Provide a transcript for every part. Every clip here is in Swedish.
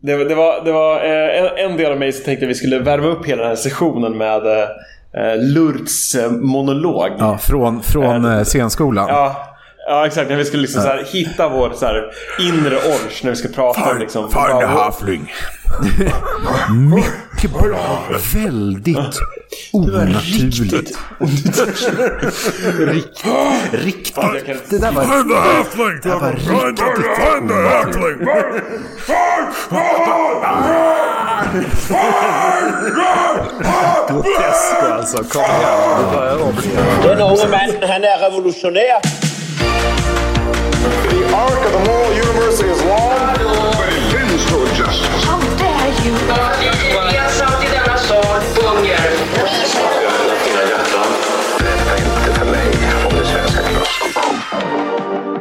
Det, det var, det var eh, en, en del av mig som tänkte att vi skulle värma upp hela den här sessionen med eh, Lurts eh, monolog. Ja, från, från eh, scenskolan. Ja, ja, exakt. När vi skulle liksom så här, hitta vår så här, inre orch när vi ska prata om liksom... A vad- Mycket bra. Väldigt onaturligt. Riktigt. Riktigt. Det där var... Halfling. Det var riktigt halfling. Grotesco alltså. Kom igen. Vi börjar om. Den unge mand, han er revolutionær. The arc of the moral universe is long, but it bends toward justice. How dare you!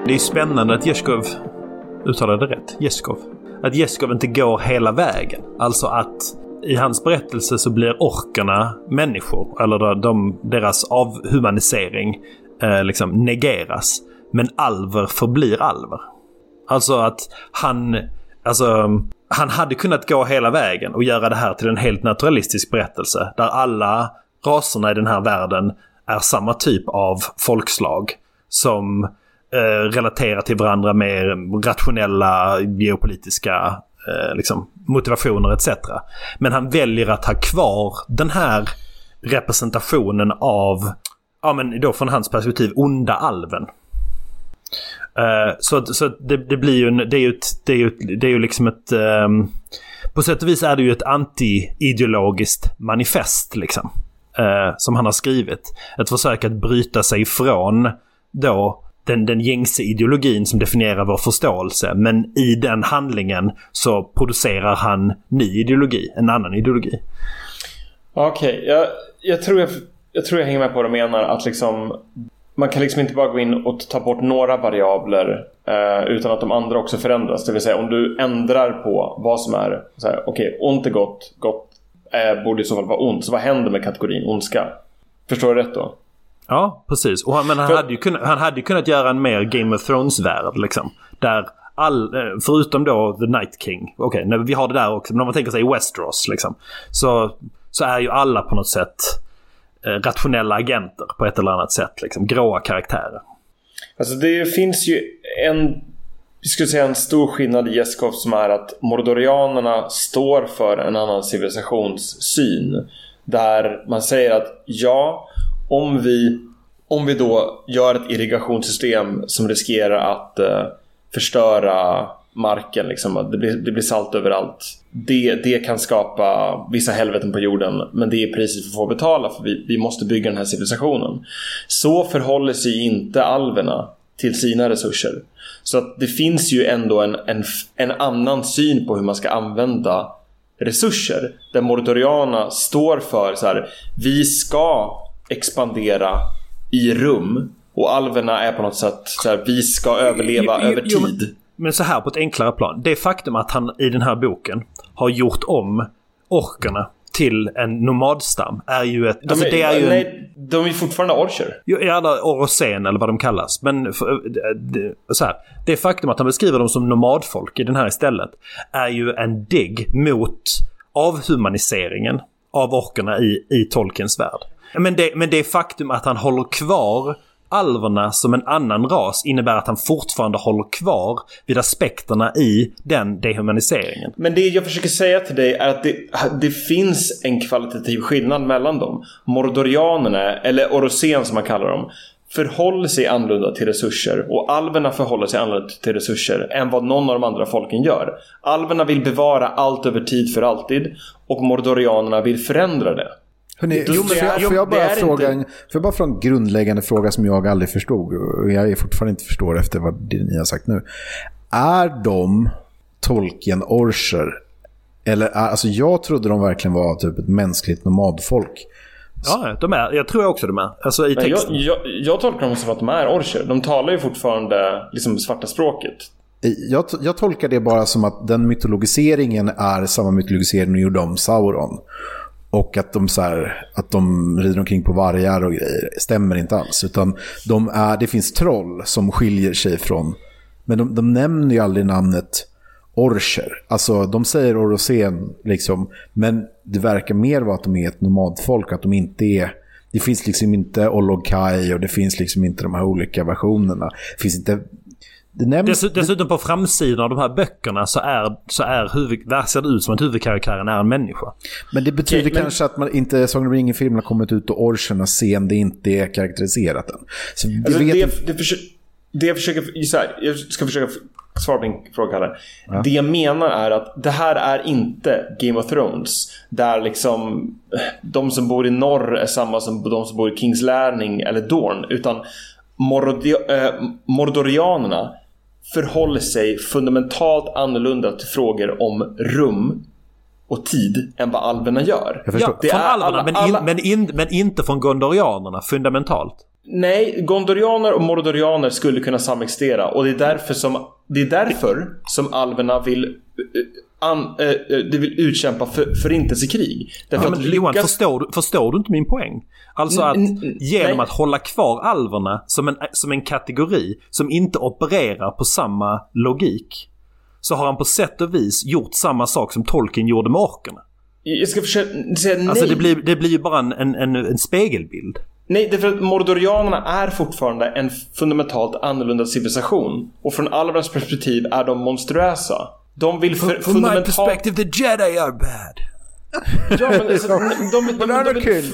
Det är spännande att Jeskov uttalade rätt. Jeskov. Att Jeskov inte går hela vägen. Alltså att i hans berättelse så blir orkerna människor. Eller de, deras avhumanisering eh, liksom negeras. Men alver förblir alver. Alltså att han... Alltså, han hade kunnat gå hela vägen och göra det här till en helt naturalistisk berättelse. Där alla raserna i den här världen är samma typ av folkslag. Som eh, till varandra med rationella geopolitiska eh, liksom, motivationer etc. Men han väljer att ha kvar den här representationen av, ja men då från hans perspektiv, onda alven. Eh, så så det, det blir ju en, det är ju, ett, det är ju, ett- det är ju liksom ett... ehm, på sätt och vis är det ju ett anti-ideologiskt manifest liksom. eh, som han har skrivit. Ett försök att bryta sig ifrån då den, den gängse ideologin som definierar vår förståelse. Men i den handlingen så producerar han ny ideologi, en annan ideologi. Okej, jag, jag, tror jag, jag tror jag hänger med på vad du menar. Att liksom, man kan liksom inte bara gå in och ta bort några variabler eh, utan att de andra också förändras. Det vill säga om du ändrar på vad som är okej, okay, okej, ont är gott, gott eh, borde i så fall vara ont. Så vad händer med kategorin ondska? Förstår du rätt då? Ja, precis. Och han, men han, För- hade ju kunnat, han hade ju kunnat göra en mer Game of Thrones-värld liksom. Där all, eh, förutom då The Night King. Okej, okay, vi har det där också. Men om man tänker sig Westeros liksom. Så, så är ju alla på något sätt eh, rationella agenter på ett eller annat sätt. Liksom. Gråa karaktärer. Alltså det finns ju en, vi skulle säga en stor skillnad i Jeskov som är att Mordorianerna står för en annan civilisationssyn. Där man säger att ja, om vi, om vi då gör ett irrigationssystem som riskerar att eh, förstöra marken, liksom, att det, blir, det blir salt överallt. Det, det kan skapa vissa helveten på jorden, men det är priset vi får betala för vi, vi måste bygga den här civilisationen. Så förhåller sig inte alverna till sina resurser. Så att det finns ju ändå en, en, en annan syn på hur man ska använda resurser. Där Mordoriana står för så här, vi ska expandera i rum och alverna är på något sätt så här, vi ska överleva Jo, över jo, men- tid. Men så här på ett enklare plan. Det faktum att han i den här boken har gjort om orkerna till en nomadstam är ju ett... Alltså de, är, det är ju en, nej, de är fortfarande orcher. Alla Orosen eller vad de kallas. Men det, så här, det faktum att han beskriver dem som nomadfolk i den här istället är ju en digg mot avhumaniseringen av orkerna i, i Tolkiens värld. Men det, men det faktum att han håller kvar alverna som en annan ras innebär att han fortfarande håller kvar vid aspekterna i den dehumaniseringen. Men det jag försöker säga till dig är att det, det finns en kvalitativ skillnad mellan dem. Mordorianerna, eller Orosen som man kallar dem, förhåller sig annorlunda till resurser och alverna förhåller sig annorlunda till resurser än vad någon av de andra folken gör. Alverna vill bevara allt över tid för alltid och Mordorianerna vill förändra det. Hörrni, Jo, men- får, jag, jo, får, jag bara fråga inte- en, får jag bara fråga en grundläggande fråga som jag aldrig förstod och jag fortfarande inte förstår efter vad det ni har sagt nu. Är de Tolkien-orcher? Eller alltså jag trodde de verkligen var typ ett mänskligt nomadfolk. Ja, de är, jag tror jag också de är. Alltså i Men jag, texten. jag, jag tolkar dem som att de är orcher. De talar ju fortfarande liksom svarta språket. Jag, jag tolkar det bara som att den mytologiseringen är samma mytologisering de gjorde om Sauron. Och att de, så här, att de rider omkring på vargar och grejer stämmer inte alls. Utan de är, det finns troll som skiljer sig från... Men de, de nämner ju aldrig namnet orcher. Alltså de säger Orosen liksom, men det verkar mer vara att de är ett nomadfolk, att de inte är det finns liksom inte Olokai och det finns liksom inte de här olika versionerna. Det finns inte... Det nämns, Dess, dessutom på framsidan av de här böckerna så, är, så är huvud, där ser det ut som att huvudkaraktären är en människa. men det betyder Okej, men- kanske att man inte, Sagan om ringen-filmen har kommit ut och orchernas scen, det inte är karaktäriserat än. Så vi Alltså, vet det, det, försö- det jag försöker... Så här, jag ska försöka svara på din fråga Kalle. Det jag menar är att det här är inte Game of Thrones. Där liksom de som bor i norr är samma som de som bor i Kings Landing eller Dorn. Utan eh, Mordorianerna förhåller sig fundamentalt annorlunda till frågor om rum och tid än vad alverna gör. Jag förstår. Ja, från alverna, alla- men, alla- men, in, men inte från gondorianerna fundamentalt. Nej, gondorianer och mordorianer skulle kunna samexistera och det är därför som, det är därför som alverna vill, eh, an, eh, eh, de vill utkämpa för, förintelsekrig. Därför Ja, att men Johan, lyckas- förstår, du- förstår du inte min poäng? Alltså att genom nej. att hålla kvar alverna som en, som en kategori som inte opererar på samma logik så har han på sätt och vis gjort samma sak som Tolkien gjorde med orkerna. Jag ska försöka säga nej. Alltså det blir, det blir ju bara en, en, en, en spegelbild. Nej, därför att mordorianerna är fortfarande en fundamentalt annorlunda civilisation. Och från alvernas perspektiv är de monstruösa. De vill för, fundamentalt... the Jedi are bad. Ja, men alltså, de, de, de, de, de, vill,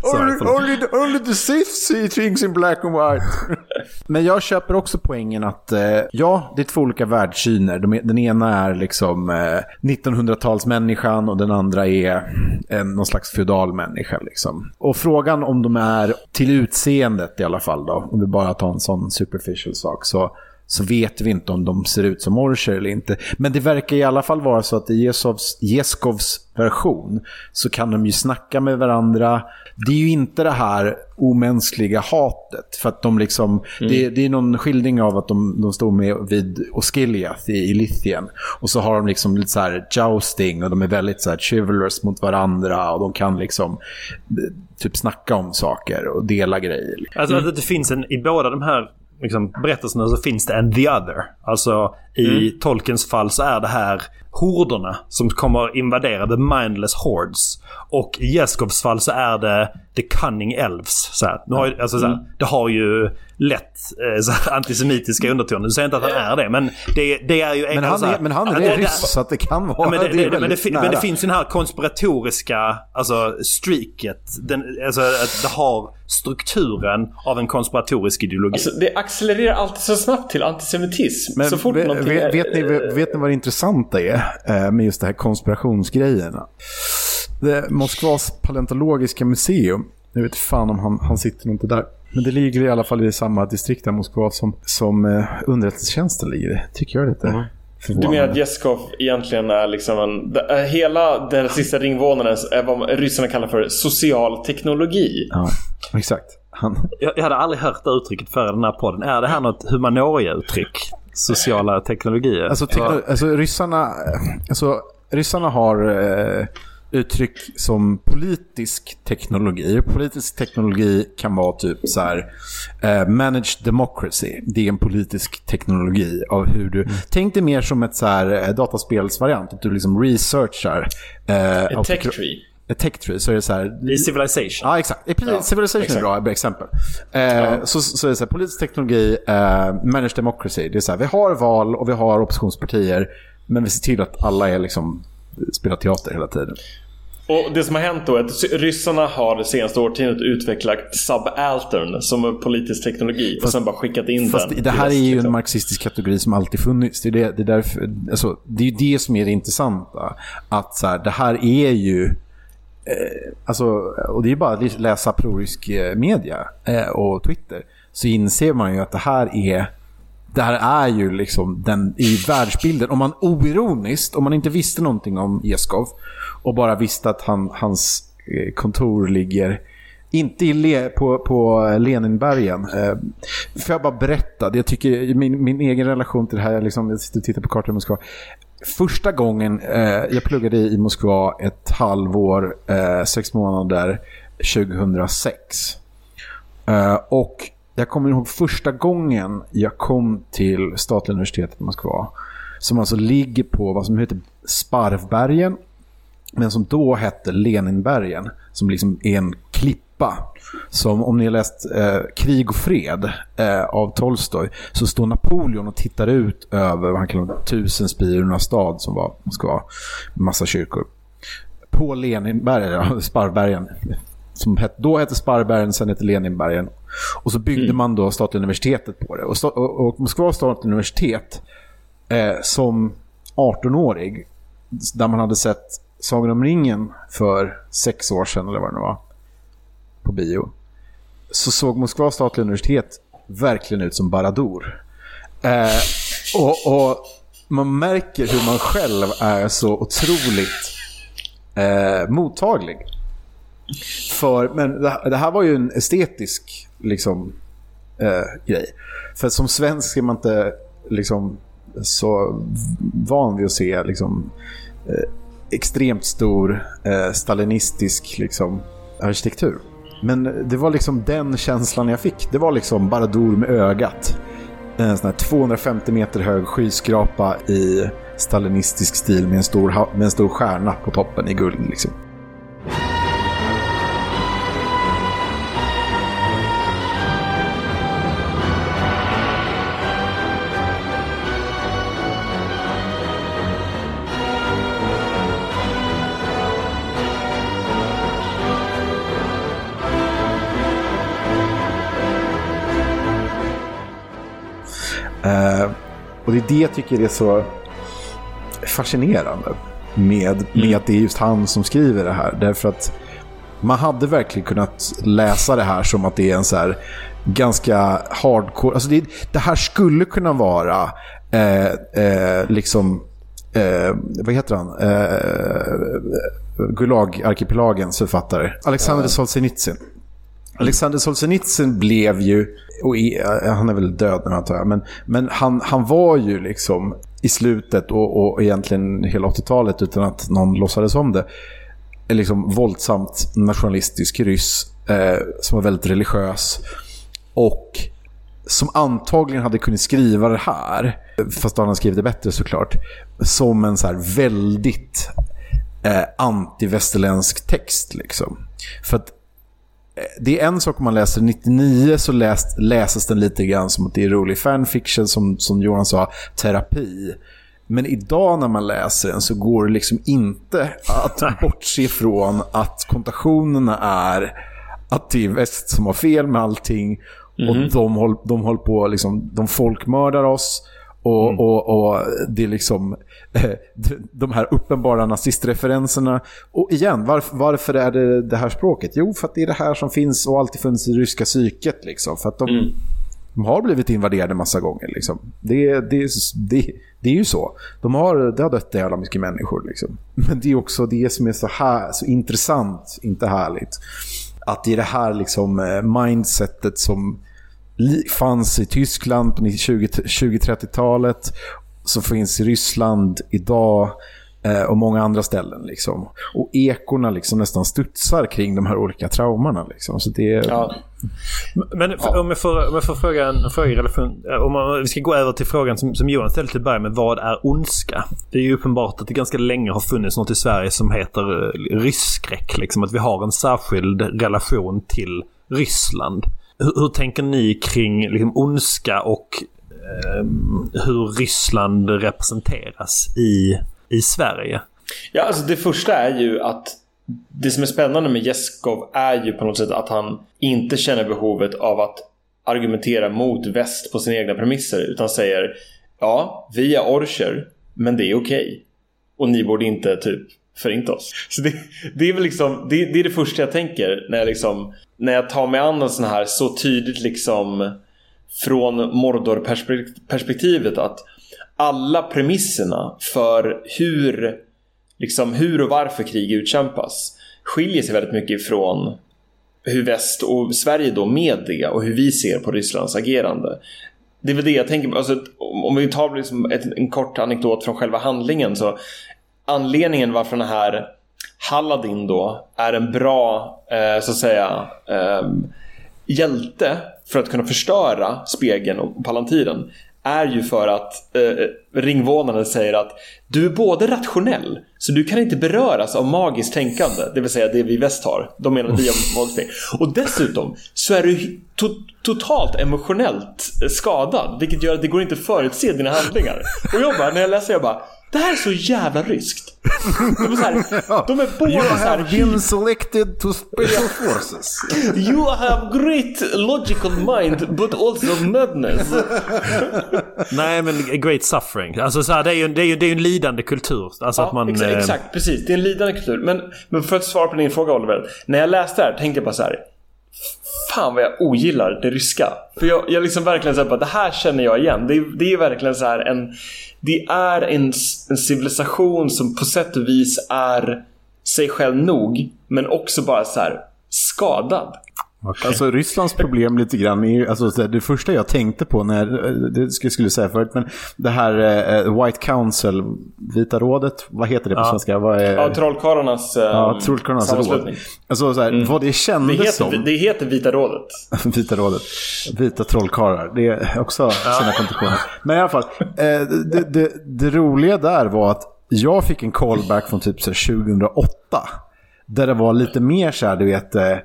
förlåt. only, the, only the Sith see things in black and white. Men jag köper också poängen att, eh, ja, det är två olika världssyner. De den ena är liksom eh, 1900-talsmänniskan och den andra är en, någon slags feudal människa. Liksom. Och frågan om de är, till utseendet i alla fall då, om vi bara tar en sån superficial sak, så så vet vi inte om de ser ut som orcher eller inte. Men det verkar i alla fall vara så att i Jesovs, Jeskovs version så kan de ju snacka med varandra. Det är ju inte det här omänskliga hatet. För att de liksom, det, det är någon skildring av att de, de står med vid Osgiliath i, i Lithien. Och så har de liksom lite så här jousting och de är väldigt så här chivalrous mot varandra. Och de kan liksom eh, typ snacka om saker och dela grejer. Alltså att det finns en, i båda de här liksom, berättelserna så finns det en the other. Alltså i Tolkiens fall så är det här horderna som kommer invadera the mindless hordes. Och i Jeskovs fall så är det the cunning elves. Så här. Nu har ju, alltså, så här, Det har ju lätt eh, så här, antisemitiska undertoner. Du säger inte att han är det men det, det är ju... Men han så här- är, men han är det, det- ryss, så att det kan vara... Ja, men, det, det, är men, det, men det finns ju den här konspiratoriska alltså, streaket. Den, alltså, att det har strukturen av en konspiratorisk ideologi. alltså, det accelererar alltid så snabbt till antisemitism. Men så fort vet, någonting vet, är- vet, ni, vet ni vad det intressanta är eh, med just det här konspirationsgrejerna? Det Moskvas paleontologiska museum, jag vet fan om han, han sitter inte där. Men det ligger i alla fall i samma distrikt av Moskva som, som eh, underrättelsetjänsten ligger i. Tycker jag lite Du förvånande. menar att Jeskov egentligen är liksom en... Hela den sista ringvåningen är vad ryssarna kallar för social teknologi. Ja, exakt. Han, Jag, jag hade aldrig hört det uttrycket före den här podden. Är det här något humanoria-uttryck? Sociala teknologier? Alltså, tekno- alltså ryssarna, alltså, ryssarna har eh, uttryck som politisk teknologi. Politisk teknologi kan vara typ så här eh, managed democracy. Det är en politisk teknologi av hur du... Tänk dig mer som ett så här eh, dataspelsvariant. Att du liksom researchar. Eh, Ett tech tree. Ett tech tree. Så är det så här... I Civilization. Ja, exakt. I precis, Civilization är ett bra exempel. Eh, så, så är det så här, politisk teknologi, eh, managed democracy. Det är så här, vi har val och vi har oppositionspartier, men vi ser till att alla är liksom, spelar teater hela tiden. Och det som har hänt då är att ryssarna har det senaste årtiondet utvecklat subaltern som en politisk teknologi och sen bara skickat in Fast den. det här är ju en liksom. marxistisk kategori som alltid funnits. Det är, det, det är, därför, alltså, det, är ju det som är det intressanta. Att så här, det här är ju... Eh, alltså, och det är bara att läsa prorysk eh, media eh, och Twitter. Så inser man ju att det här är... Det här är ju liksom den i världsbilden. Om man oironiskt, om man inte visste någonting om Jeskov och bara visste att han, hans kontor ligger inte i Le, på, på Leninbergen. Eh, får jag bara berätta? Jag tycker min, min egen relation till det här, liksom, jag sitter och tittar på kartan i Moskva. Första gången eh, jag pluggade i Moskva ett halvår, eh, sex månader, 2006. Eh, och jag kommer ihåg första gången jag kom till statliga universitetet i Moskva. som alltså ligger på vad som heter Sparvbergen, men som då hette Leninbergen, som liksom är en klippa. Som om ni har läst eh, Krig och fred eh, av Tolstoj så står Napoleon och tittar ut över vad han kallar tusen spirorna stad som var Moskva. Massa kyrkor. På Leninbergen, ja, Sparvbergen, som då hette Sparbergen, sen hette Leninbergen. Och så byggde man då Statliga universitetet på det. Och, och, och Moskva statliga universitet eh, som 18-årig, där man hade sett Sagan om ringen för sex år sedan eller vad det nu var, på bio, så såg Moskva statliga universitet verkligen ut som Baradur. Eh, och, och man märker hur man själv är så otroligt eh, mottaglig. För, men det, det här var ju en estetisk liksom, eh, grej. För som svensk är man inte liksom, så van vid att se liksom, eh, extremt stor eh, stalinistisk liksom, arkitektur. Men det var liksom den känslan jag fick. Det var liksom Baradur med ögat. En sån här 250 meter hög skyskrapa i stalinistisk stil med en stor, med en stor stjärna på toppen i guld. Liksom. Och det är det jag tycker är så fascinerande med, med att det är just han som skriver det här. Därför att man hade verkligen kunnat läsa det här som att det är en så här ganska hardcore... Alltså det, det här skulle kunna vara eh, eh, liksom... Eh, vad heter han? Eh, Gulag-arkipelagens författare. Alexander Solzhenitsyn. Alexander Solzhenitsyn blev ju, och är, eh, han är väl död nu antar jag, men, men han, han var ju liksom i slutet och, och egentligen hela 80-talet utan att någon låtsades om det, liksom våldsamt nationalistisk ryss eh, som var väldigt religiös och som antagligen hade kunnat skriva det här, fast han hade skrivit det bättre såklart, som en så här väldigt eh, antivästerländsk text. Liksom. För att det är en sak om man läser 99 så läst, läses den lite grann som att det är rolig fanfiction, som, som Johan sa, terapi. Men idag när man läser den så går det liksom inte att bortse från att kontationerna är att det är väst som har fel med allting. Och de håller, de håller på, liksom, de folkmördar oss. Och, och, och det är liksom eh, de här uppenbara nazistreferenserna. Och igen, varför, varför är det det här språket? Jo, för att det är det här som finns och alltid funnits i ryska psyket. Liksom. För att de, de har blivit invaderade massa gånger. Liksom. Det, det, det, det är ju så. De har, det har dött jävla mycket människor. Liksom. Men det är också det som är så, här, så intressant, inte härligt. Att det är det här liksom, eh, mindsetet som fanns i Tyskland på 20 20-30-talet, som finns i Ryssland idag eh, och många andra ställen. Liksom. Och ekorna liksom nästan studsar kring de här olika traumorna. Liksom. Så det, Ja. Men för, om, jag får, om jag får fråga en fråga relation... Om man, vi ska gå över till frågan som, som Johan ställde till att börja med. Vad är ondska? Det är ju uppenbart att det ganska länge har funnits något i Sverige som heter eh, rysskräck. Liksom, att vi har en särskild relation till Ryssland. Hur, hur tänker ni kring liksom, ondska och eh, hur Ryssland representeras i, i Sverige? Ja, alltså det första är ju att det som är spännande med Jeskov är ju på något sätt att han inte känner behovet av att argumentera mot väst på sina egna premisser utan säger ja, vi är orcher, men det är okej. Och ni borde inte typ förinta oss. Så det, det är väl liksom, det, det är det första jag tänker när jag liksom, när jag tar mig an en sån här så tydligt liksom från Mordor-perspektivet att alla premisserna för hur liksom hur och varför krig utkämpas skiljer sig väldigt mycket ifrån hur väst och Sverige då med det och hur vi ser på Rysslands agerande. Det är väl det jag tänker på. Alltså, om vi tar liksom ett, en kort anekdot från själva handlingen så anledningen varför den här Halladin då är en bra eh, så att säga eh, hjälte för att kunna förstöra spegeln och palantiren är ju för att eh, ringvånarna säger att du är både rationell, så du kan inte beröras av magiskt tänkande, det vill säga det vi väst har. De menar vi har magiskt tänkande. Och dessutom så är du to- totalt emotionellt skadad, vilket gör att det går inte att förutse dina handlingar. Och jag bara, när jag läser, jag bara det här är så jävla ryskt. De är, så här, de är båda You så här have been selected to special forces. You have great logical mind but also madness. Nej, men great suffering. Alltså så här, det är ju det är ju, det är ju en lidande kultur. Alltså att man... exakt, eh, exakt, precis. Det är en lidande kultur. Men, men för att svara på din fråga Oliver. När jag läste det här tänkte jag bara så här. Fan vad jag ogillar det ryska. För jag, jag liksom verkligen säger att det här känner jag igen. Det, är- det är verkligen så här en... Det är en, en civilisation som på sätt och vis är sig själv nog. Men också bara så här skadad. Alltså Rysslands problem lite grann är ju, alltså det första jag tänkte på när, eh, det skulle jag skulle säga förut, men det här eh, White Council, Vita rådet, vad heter det på svenska? Vad är, Ja, trollkarlarnas eh, ja, Trollkarlarnas råd. Alltså så här, vad det Det kändes heter, som. det heter Vita rådet. Vita rådet. Vita trollkarlar. Det är också sina konditioner. Men i alla fall, eh, det, det, det roliga där var att jag fick en callback från typ så här 2008. Där det var lite mer så här, du vet, eh,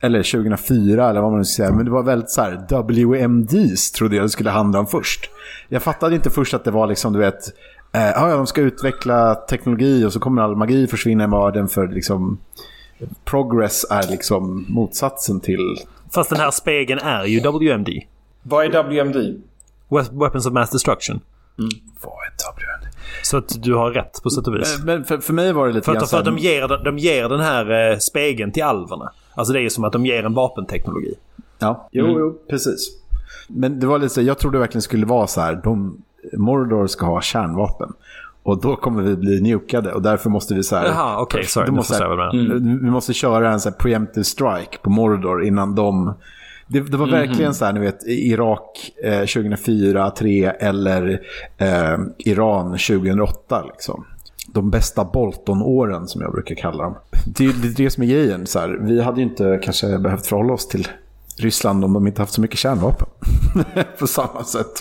eller 2004 eller vad man nu ska säga. Men det var väldigt så här, WMDs trodde jag det skulle handla om först. Jag fattade inte först att det var liksom, du vet, eh, ja, de ska utveckla teknologi och så kommer all magi försvinna i världen för liksom progress är liksom motsatsen till Fast den här spegeln är ju WMD. Vad är WMD? We- Weapons of Mass Destruction. Vad är WMD? Så att du har rätt på sätt och vis. Men för, för mig var det lite För grann att, för att de, ger, den- de ger den här eh, spegeln till alverna. Alltså det är ju som att de ger en vapenteknologi. Ja, jo, jo, precis. Men det var lite så, jag trodde verkligen skulle vara så här, de, Mordor ska ha kärnvapen. Och då kommer vi bli njukade och därför måste vi så här... Jaha, okej, sorry, det nu måste, du menar. Vi måste köra en så här preemptive strike på Mordor innan de... Det, det var verkligen så här, ni vet, Irak eh, 2004, 2003 eller eh, Iran 2008 liksom. De bästa Bolton-åren som jag brukar kalla dem. Det är det, är det som är grejen. Så här, vi hade ju inte kanske behövt förhålla oss till Ryssland om de inte haft så mycket kärnvapen. På samma sätt.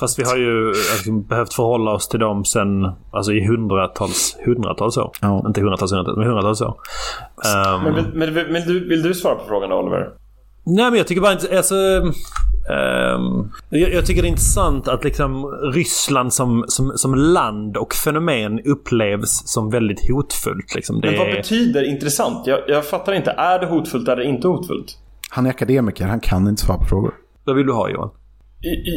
Fast vi har ju alltså, behövt förhålla oss till dem sen, alltså i hundratals, hundratals år. Ja. Inte hundratals, hundratals, men hundratals år. Ehm, Men, vill, men vill, vill, du, vill du svara på frågan då, Oliver? Nej men jag tycker bara inte, alltså... ehm, jag, jag tycker det är intressant att liksom Ryssland som, som, som land och fenomen upplevs som väldigt hotfullt. Liksom. Det Men vad är, betyder intressant? Jag, jag fattar inte. Är det hotfullt eller inte hotfullt? Han är akademiker, han kan inte svara på frågor. vad vill du ha Johan?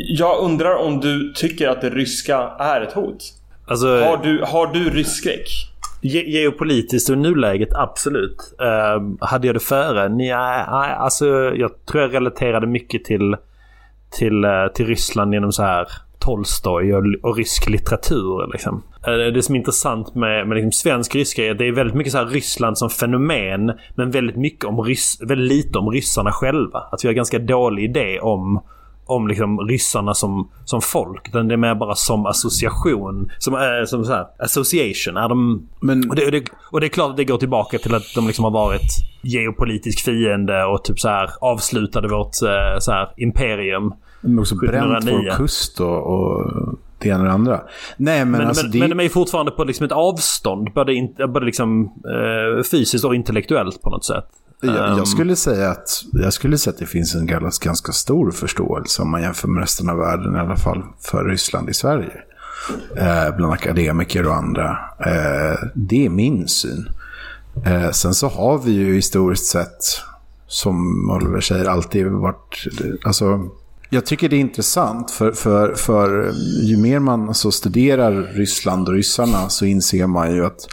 Jag undrar om du tycker att det ryska är ett hot? Alltså, Har du, har du rysskräck? ge, geopolitiskt och i nuläget absolut. Ehm, hade jag det före? Nej, nej, alltså jag tror jag relaterade mycket till, till, eh, till Ryssland genom så här Tolstoj och, och rysk litteratur. Liksom. Eh, det som är intressant med, med liksom svensk ryska är att det är väldigt mycket så här Ryssland som fenomen men väldigt, mycket om ryss, väldigt lite om ryssarna själva. Att vi har ganska dålig idé om om liksom ryssarna som, som folk. Utan det är mer bara som association. Som, äh, som så här, association. Är de, Men- och, det, och, det, och det är klart att det går tillbaka till att de liksom har varit geopolitisk fiende och typ så här avslutade vårt eh, så här, imperium. Har också bränt 1709. vår kust och, och det ena och det andra. Nej, men, Men, alltså men, det... men de är fortfarande på liksom ett avstånd. Både, in, både liksom, eh, fysiskt och intellektuellt på något sätt. Jag, Ehm, jag, skulle säga att, jag skulle säga att det finns en ganska, ganska stor förståelse om man jämför med resten av världen, i alla fall för Ryssland i Sverige. Eh, bland akademiker och andra. Eh, det är min syn. Eh, sen så har vi ju historiskt sett, som Oliver säger, alltid varit... Alltså, jag tycker det är intressant, för, för, för ju mer man alltså studerar Ryssland och ryssarna så inser man ju att,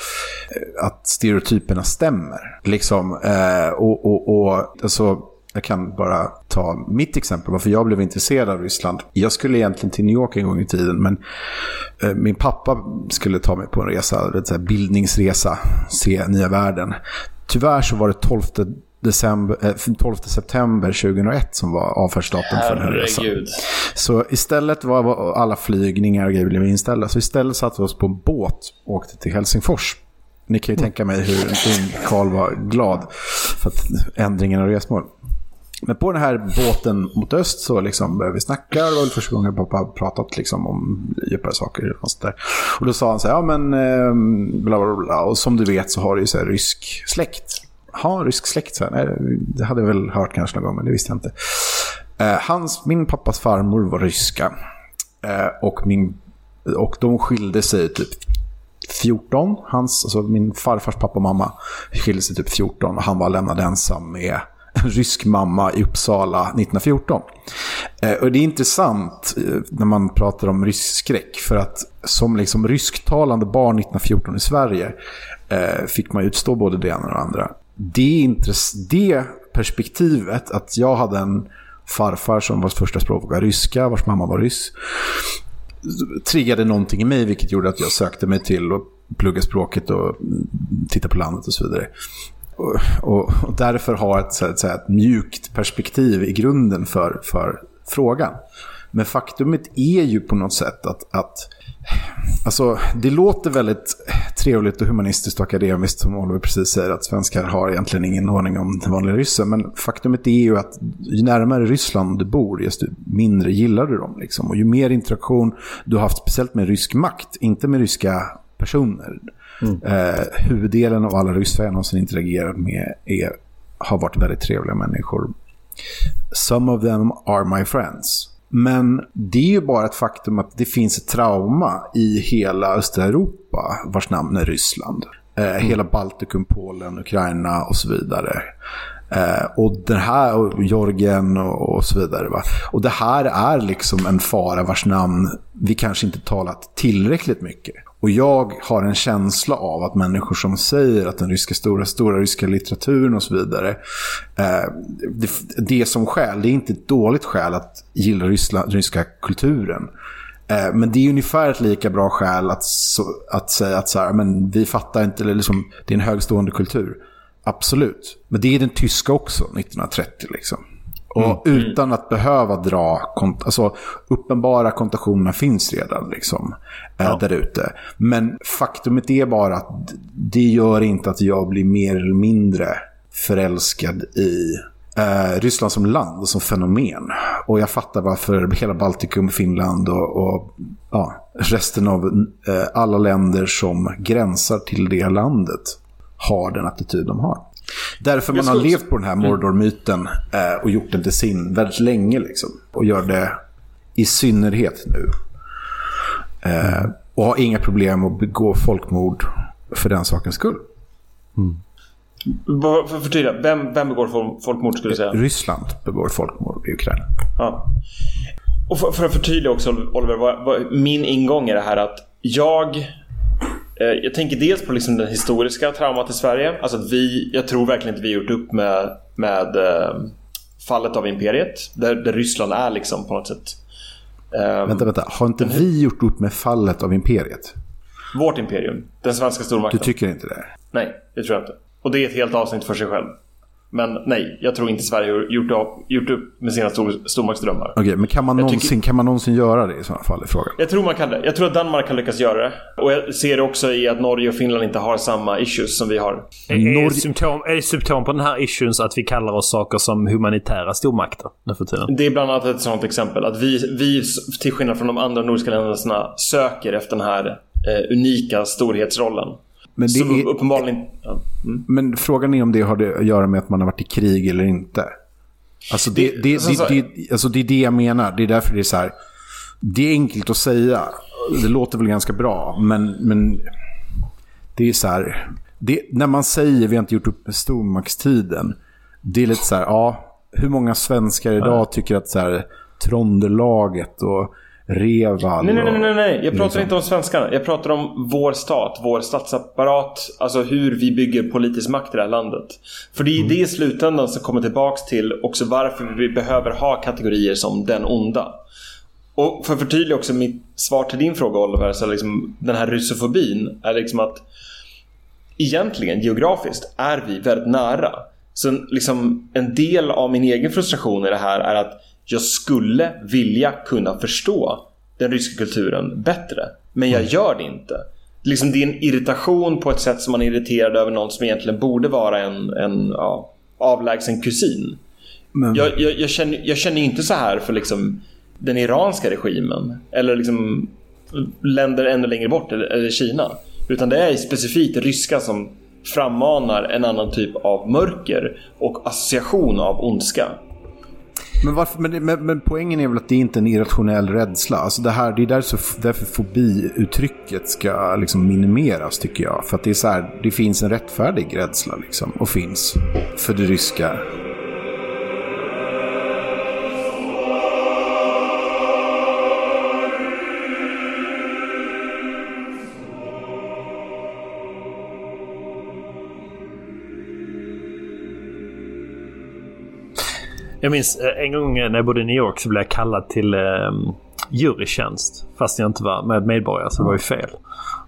eh, att stereotyperna stämmer. Liksom, eh, och, och, och alltså, jag kan bara ta mitt exempel, varför jag blev intresserad av Ryssland. Jag skulle egentligen till New York en gång i tiden, men eh, min pappa skulle ta mig på en resa, en bildningsresa, se nya världen. Tyvärr så var det 12 december, eh, 12 september 2001 som var avfärdsdatum för den här resan. Så istället var alla flygningar och grejer blev inställda. Så istället satte vi oss på en båt och åkte till Helsingfors. Ni kan ju tänka mig hur ung Karl var glad för ändringen av resmål. Men på den här båten mot öst så liksom började vi snacka. Det var väl första gången pappa pratat liksom om djupare saker. Och, sånt där. och då sa han så här, ja men eh, bla bla bla. Och som du vet så har du ju så rysk släkt. Ja, rysk släkt. Så här. Eh, Nej, det hade jag väl hört kanske någon gång, men det visste jag inte. Eh, hans, min pappas farmor var ryska. Eh, och, min, och de skilde sig typ 14. Hans, alltså min farfars pappa och mamma skilde sig typ 14 och han var lämnad ensam med en rysk mamma i Uppsala 1914. Eh, och det är intressant eh, när man pratar om rysk skräck för att som liksom rysktalande barn 1914 i Sverige eh, fick man utstå både det ena och det andra. Det, intress- det perspektivet att jag hade en farfar som vars första språk var ryska, vars mamma var ryss triggade någonting i mig vilket gjorde att jag sökte mig till att plugga språket och titta på landet och så vidare. Och, och, och därför har ett, så att säga, ett mjukt perspektiv i grunden för, för frågan. Men faktumet är ju på något sätt att, att Alltså, det låter väldigt trevligt och humanistiskt och akademiskt som Oliver precis säger att svenskar har egentligen ingen ordning om den vanliga ryssen. Men faktumet är ju att ju närmare Ryssland du bor, desto mindre gillar du dem. Liksom. Och ju mer interaktion du har haft, speciellt med rysk makt, inte med ryska personer. Mm. Eh, huvuddelen av alla ryssar jag någonsin interagerat med är, har varit väldigt trevliga människor. Some of them are my friends. Men det är ju bara ett faktum att det finns ett trauma i hela östra Europa vars namn är Ryssland. Eh, mm. Hela Baltikum, Polen, Ukraina och så vidare. Eh, och det här, och Georgien och, och, så vidare. Va? Och det här är liksom en fara vars namn vi kanske inte talat tillräckligt mycket. Och jag har en känsla av att människor som säger att den ryska stora, stora ryska litteraturen och så vidare, eh, det, det som skäl, det är inte ett dåligt skäl att gilla Ryssland, ryska kulturen. Eh, men det är ungefär ett lika bra skäl att, så, att säga att så här, men vi fattar inte, eller liksom, det är en högstående kultur. Absolut. Men det är den tyska också, 1930 liksom. Och mm. utan att behöva dra, alltså uppenbara kontationerna finns redan liksom eh, ja. där ute. Men faktumet är bara att det gör inte att jag blir mer eller mindre förälskad i eh, Ryssland som land och som fenomen. Och jag fattar varför hela Baltikum, Finland och, och ja, resten av eh, alla länder som gränsar till det landet har den attityd de har. Därför man har levt på den här mm. Mordor-myten eh, och gjort den till sin väldigt länge. Liksom, och gör det i synnerhet nu. Eh, och har inga problem att begå folkmord för den sakens skull. Mm. För förtydliga, vem, vem begår folkmord skulle du säga? Ryssland begår folkmord i Ukraina. Ja. Och för, för att förtydliga också Oliver, vad, vad, min ingång är det här att jag Eh, jag tänker dels på liksom den historiska traumat i Sverige. Alltså att vi, jag tror verkligen inte vi gjort upp med, med uh, fallet av imperiet. Där, där, Ryssland är liksom på något sätt. Um, vänta, vänta. Har inte vi gjort upp med fallet av imperiet? Vårt imperium. Den svenska stormakten. Du tycker inte det? Nej, det tror jag inte. Och det är ett helt avsnitt för sig själv. Men nej, jag tror inte Sverige har gjort, gjort upp med sina stor, stormaktsdrömmar. Okej, okay, men kan man, någonsin, tycker, kan man någonsin göra det i sådana fall? I frågan? Jag tror man kan det. Jag tror att Danmark kan lyckas göra det. Och jag ser det också i att Norge och Finland inte har samma issues som vi har. Är, är, det, symptom, är det symptom på den här issues att vi kallar oss saker som humanitära stormakter nu för tiden? Det är bland annat ett sådant exempel. Att vi, vi till skillnad från de andra nordiska länderna, söker efter den här eh, unika storhetsrollen. Men, är, uppenbarligen... Ja. Mm. men frågan är om det har att göra med att man har varit i krig eller inte. Alltså det, det, det, det, det, alltså det är det jag menar. Det är därför det är så här. Det är enkelt att säga. Det låter väl ganska bra. Men, men det är så här. Det, när man säger vi har inte gjort upp med stormaktstiden. Det är lite så här. Ja, hur många svenskar idag tycker att så här, Trondelaget och Reval. Nej, nej, nej, nej, nej. Jag pratar liksom. inte om svenskarna. Jag pratar om vår stat, vår statsapparat. Alltså hur vi bygger politisk makt i det här landet. För det är mm. det i slutändan som kommer tillbaks till också varför vi behöver ha kategorier som den onda. Och för att förtydliga också mitt svar till din fråga Oliver, så liksom, den här ryssofobin är liksom att egentligen geografiskt är vi väldigt nära. Så liksom, en del av min egen frustration i det här är att jag skulle vilja kunna förstå den ryska kulturen bättre. Men jag mm. gör det inte. Liksom det är en irritation på ett sätt som man är irriterad över någon som egentligen borde vara en, en ja, avlägsen kusin. Men, Jag, jag, jag, känner, jag känner inte så här för liksom den iranska regimen. Eller liksom länder ännu längre bort, eller, eller Kina. Utan det är specifikt ryska som frammanar en annan typ av mörker och association av ondska. Men, varför, men, men, men poängen är väl att det inte är en irrationell rädsla. Alltså det, här, det är därför, därför fobiuttrycket ska liksom minimeras tycker jag. För att det är så här, det finns en rättfärdig rädsla liksom, och finns för det ryska. Jag minns eh, en gång när jag bodde i New York så blev jag kallad till eh, jurytjänst. Fast jag inte var med medborgare så det var ju fel.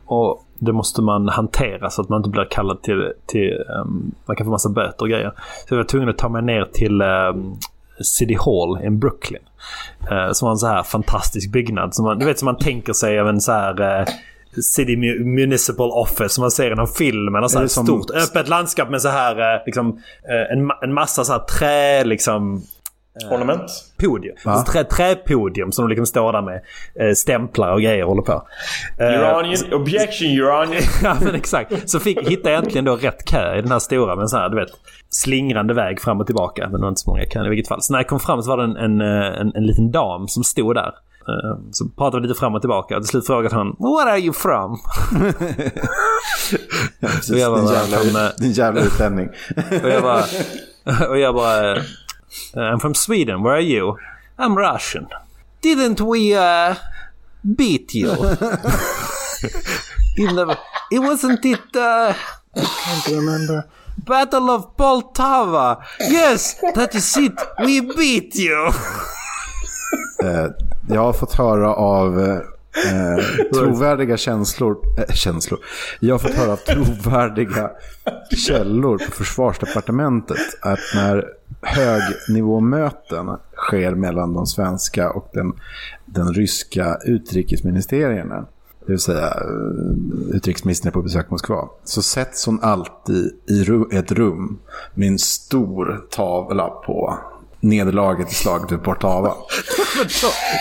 Och det måste man hantera så att man inte blir kallad till... till um, man kan få massa böter och grejer. Så jag var tvungen att ta mig ner till um, City Hall i Brooklyn. Uh, som var en så här fantastisk byggnad. Som man, du vet som man tänker sig av en så här... Uh, City Mu- Municipal Office som man ser i någon film. Så Är här som- stort öppet landskap med så här eh, liksom, eh, en, en massa så här trä liksom Ornament? podium. Va? Alltså, trä, träpodium som de liksom står där med eh, stämplar och grejer och håller på. Eh, Iranian, objection Iranian. ja men exakt. Så fick, hittade jag äntligen då rätt kö i den här stora men så här, du vet, slingrande väg fram och tillbaka. Men det var inte så många kön i vilket fall. Så när jag kom fram så var det en, en, eh, en, en liten dam som stod där. Eh, Så pratade vi lite fram och tillbaka till slut frågade han “What are you from?” Precis, Och jag bara, din, jävla, fan, eh, din jävla utlänning. Och jag bara... Och jag bara... eh, I'm from Sweden. Where are you? I'm Russian. Didn't we uh, beat you? The, it wasn't it... Uh, I can't remember. Battle of Poltava. Yes, that is it. We beat you. Jag har fått höra av eh, trovärdiga känslor, eh, känslor. Jag har fått höra av trovärdiga källor på försvarsdepartementet att när högnivåmöten sker mellan de svenska och den, den ryska utrikesministerierna, det vill säga eh, utrikesministern är på besök i Moskva, så sätts hon alltid i ett rum med en stor tavla på nederlaget i slaget vid Portava.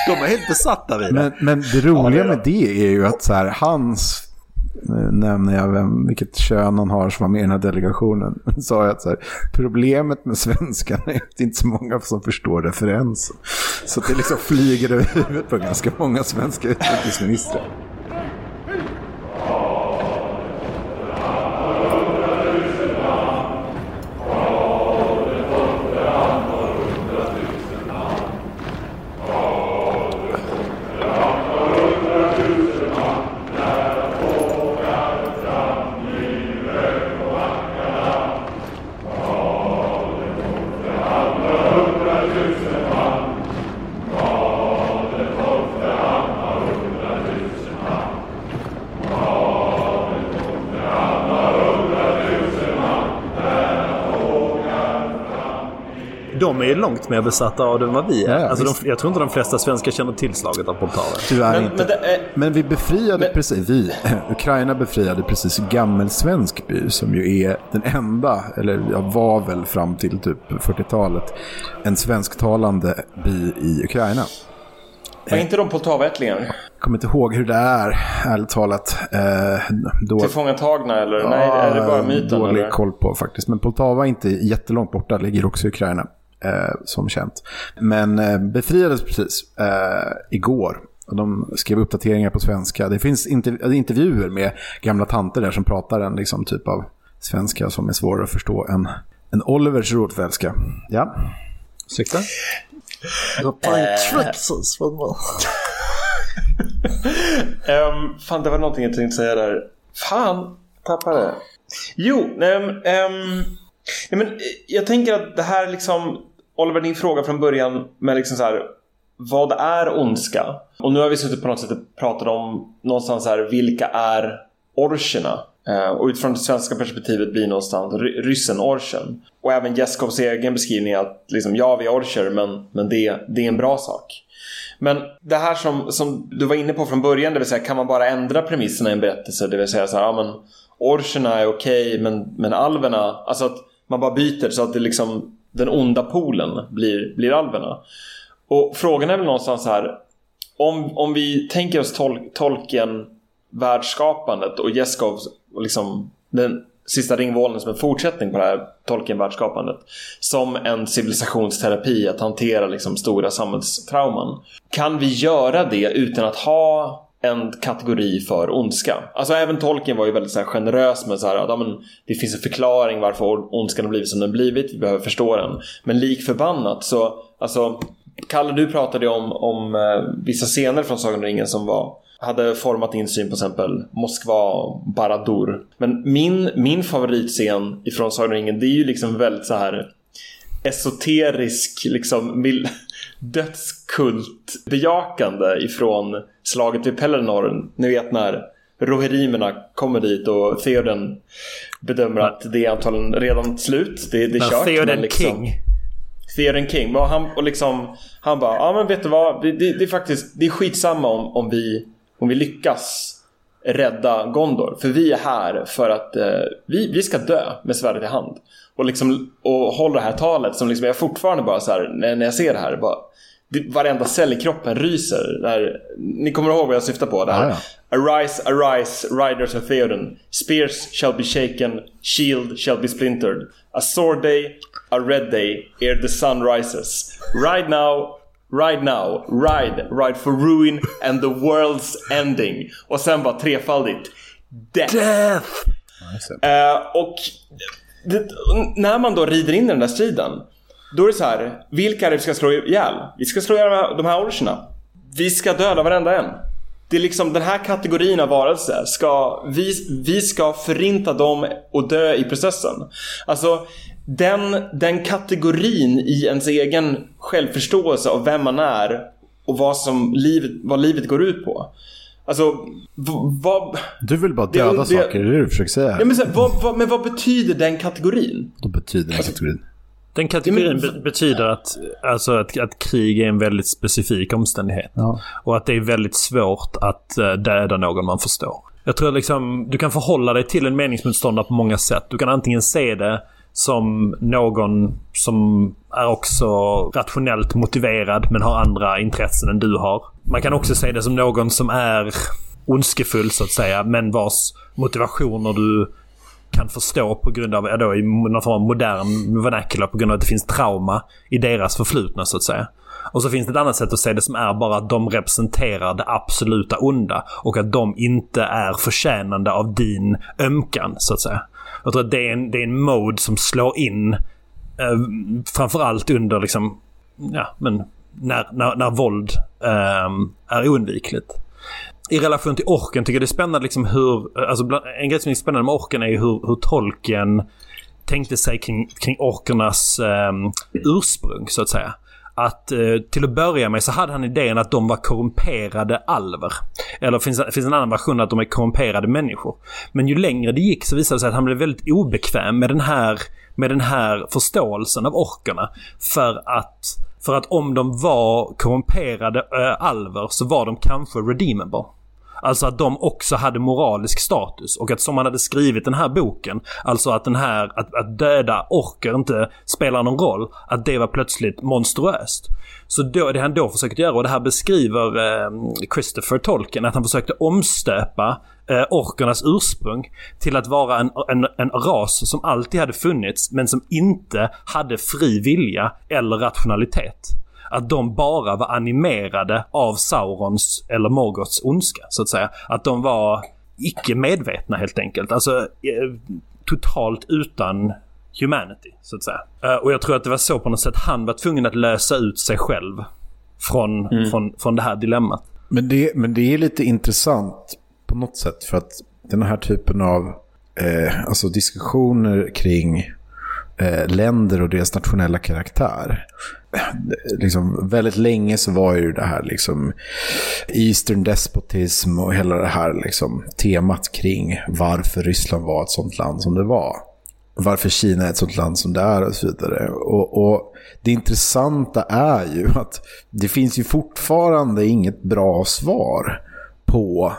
De är helt besatta vid det. Men, men det roliga med det är ju att så här, hans, nu nämner jag vem, vilket kön han har som var med i den här delegationen, sa jag att så här, problemet med svenskarna är att det inte är så många som förstår referensen. Så det liksom flyger över huvudet på ganska många svenska utrikesministrar. Långt mer besatta av det än vad vi är. Ja, ja, alltså de, jag tror inte de flesta svenskar känner till slaget av Poltava. Tyvärr Men, inte. men det är, Men vi befriade Men- precis, vi, Ukraina befriade precis Gammelsvensk by som ju är den enda, eller jag var väl fram till typ 40-talet, en svensktalande by i Ukraina. var inte de Poltava-ättlingar? Jag kommer inte ihåg hur det är, ärligt talat. Eh, då, Tillfångatagna eller? Nej, är det bara myten? Dålig Eller? koll på faktiskt. Men Poltava är inte jättelångt borta, ligger också i Ukraina. Eh, som känt. Men eh, befriades precis eh, igår. Och de skrev uppdateringar på svenska. Det finns interv- intervjuer med gamla tanter där som pratar en liksom, typ av svenska som är svårare att förstå än, än Olivers rotvälska. Ja. Ursäkta? Um, fan, det var någonting jag tänkte säga där. Fan, tappade det. Jo, men, ehm, nej, men eh, jag tänker att det här liksom... Oliver, din fråga från början med liksom så här... Vad är ondska? Och nu har vi suttit på något sätt och pratat om någonstans här, vilka är orcherna? Eh, och utifrån det svenska perspektivet blir någonstans ryssen orchen. Och även Jeskovs egen beskrivning att liksom, ja, vi är orcher, men, men det, det är en bra sak. Men det här som, som du var inne på från början, det vill säga kan man bara ändra premisserna i en berättelse? Det vill säga så här, ja men orcherna är okej men, men alverna, alltså att man bara byter så att det liksom den onda polen blir, blir alverna. Och frågan är väl någonstans här om, om vi tänker oss tol Tolkien världsskapandet och Jeskovs liksom den sista ringvålen som en fortsättning på det här Tolkien-världsskapandet som en civilisationsterapi att hantera liksom stora samhällstrauman. Kan vi göra det utan att ha en kategori för ondska. Alltså även Tolkien var ju väldigt så här generös med så här, att ja, men, det finns en förklaring varför ondskan har blivit som den blivit. Vi behöver förstå den. Men lik förbannat så, alltså Kalle du pratade ju om, om eh, vissa scener från Sagan om ringen som var hade format din syn på exempel Moskva och Baradur. Men min, min favoritscen ifrån Sagan om ringen det är ju liksom väldigt så här esoterisk liksom mil- dödskult bejakande ifrån slaget vid Pelennor. Ni vet när rohirrimerna kommer dit och Theoden bedömer att det är antagligen redan slut. Det, det är kört. Theoden men liksom, King. Theoden King. Och han, och liksom, han bara, ja men vet du vad? Det, det, det är faktiskt det är skitsamma om, om, vi, om vi lyckas rädda Gondor. För vi är här för att eh, vi, vi ska dö med svärdet i hand. Och, liksom, och håller det här talet som liksom, jag fortfarande bara så här, när, när jag ser det här, bara, det, varenda cell i kroppen ryser. Där, ni kommer ihåg vad jag syftar på? Det här. Ja, Arise, arise, riders of Theoden. Spears shall be shaken, shield shall be splintered. A sword day, a red day, ere the sun rises. Ride now, ride now, ride, ride for ruin and the world's ending. Och sen bara trefaldigt. Death. Death! Eh, och det, när man då rider in i den där striden. Då är det så här. Vilka är det vi ska slå ihjäl? Vi ska slå ihjäl de här- de här orcherna. Vi ska döda varenda en. Det är liksom den här kategorin av varelser. Ska, vi, vi ska förinta dem och dö i processen. Alltså den, den kategorin i ens egen självförståelse av vem man är och vad, som livet, vad livet går ut på. Alltså, vad... Du vill bara döda det- saker, det är det du försöker säga. Ja, men, så, här, vad, vad, men vad betyder den kategorin? Då betyder den kategorin. Den kategorin Ja, men- be- betyder att, alltså att, att krig är en väldigt specifik omständighet. Ja. Och att det är väldigt svårt att eh, döda någon man förstår. Jag tror liksom, du kan förhålla dig till en meningsmotståndare på många sätt. Du kan antingen se det som någon som är också rationellt motiverad men har andra intressen än du har. Man kan också se det som någon som är ondskefull så att säga men vars motivationer du kan förstå på grund av, ja då i någon form av modern vernacular på grund av att det finns trauma i deras förflutna så att säga. Och så finns det ett annat sätt att se det som är bara att de representerar det absoluta onda och att de inte är förtjänande av din ömkan så att säga. Jag tror att det är en, det är en mode som slår in eh, framförallt under liksom, ja men när, när, när våld eh, är oundvikligt i relation till orken tycker jag det är spännande liksom hur, eh, alltså bland- en grej som är spännande med orken är ju hur, hur tolken tänkte sig kring, kring orkernas eh, ursprung så att säga. Att eh, till att börja med så hade han idén att de var korrumperade alver. Eller finns finns en annan version att de är korrumperade människor. Men ju längre det gick så visade det sig att han blev väldigt obekväm med den här, med den här förståelsen av orkerna. För att, för att om de var korrumperade äh, alver så var de kanske redeemable. Alltså att de också hade moralisk status och att som han hade skrivit den här boken, alltså att den här, att, att döda orker inte spelar någon roll, att det var plötsligt monstruöst. Så då, det han då försökte göra, och det här beskriver eh, Christopher Tolkien, att han försökte omstöpa eh, orkernas ursprung till att vara en, en, en ras som alltid hade funnits men som inte hade fri vilja eller rationalitet att de bara var animerade av Saurons eller Morgoths ondska, så att säga. Att de var icke medvetna helt enkelt. Alltså eh, totalt utan humanity, så att säga. Eh, och jag tror att det var så på något sätt han var tvungen att lösa ut sig själv från, från, från det här dilemmat. Men det, men det är lite intressant på något sätt för att den här typen av eh, alltså diskussioner kring eh, länder och deras nationella karaktär. Liksom, väldigt länge så var ju det här liksom Eastern despotism och hela det här liksom, temat kring varför Ryssland var ett sånt land som det var. Varför Kina är ett sånt land som det är och så vidare. Och, och det intressanta är ju att det finns ju fortfarande inget bra svar på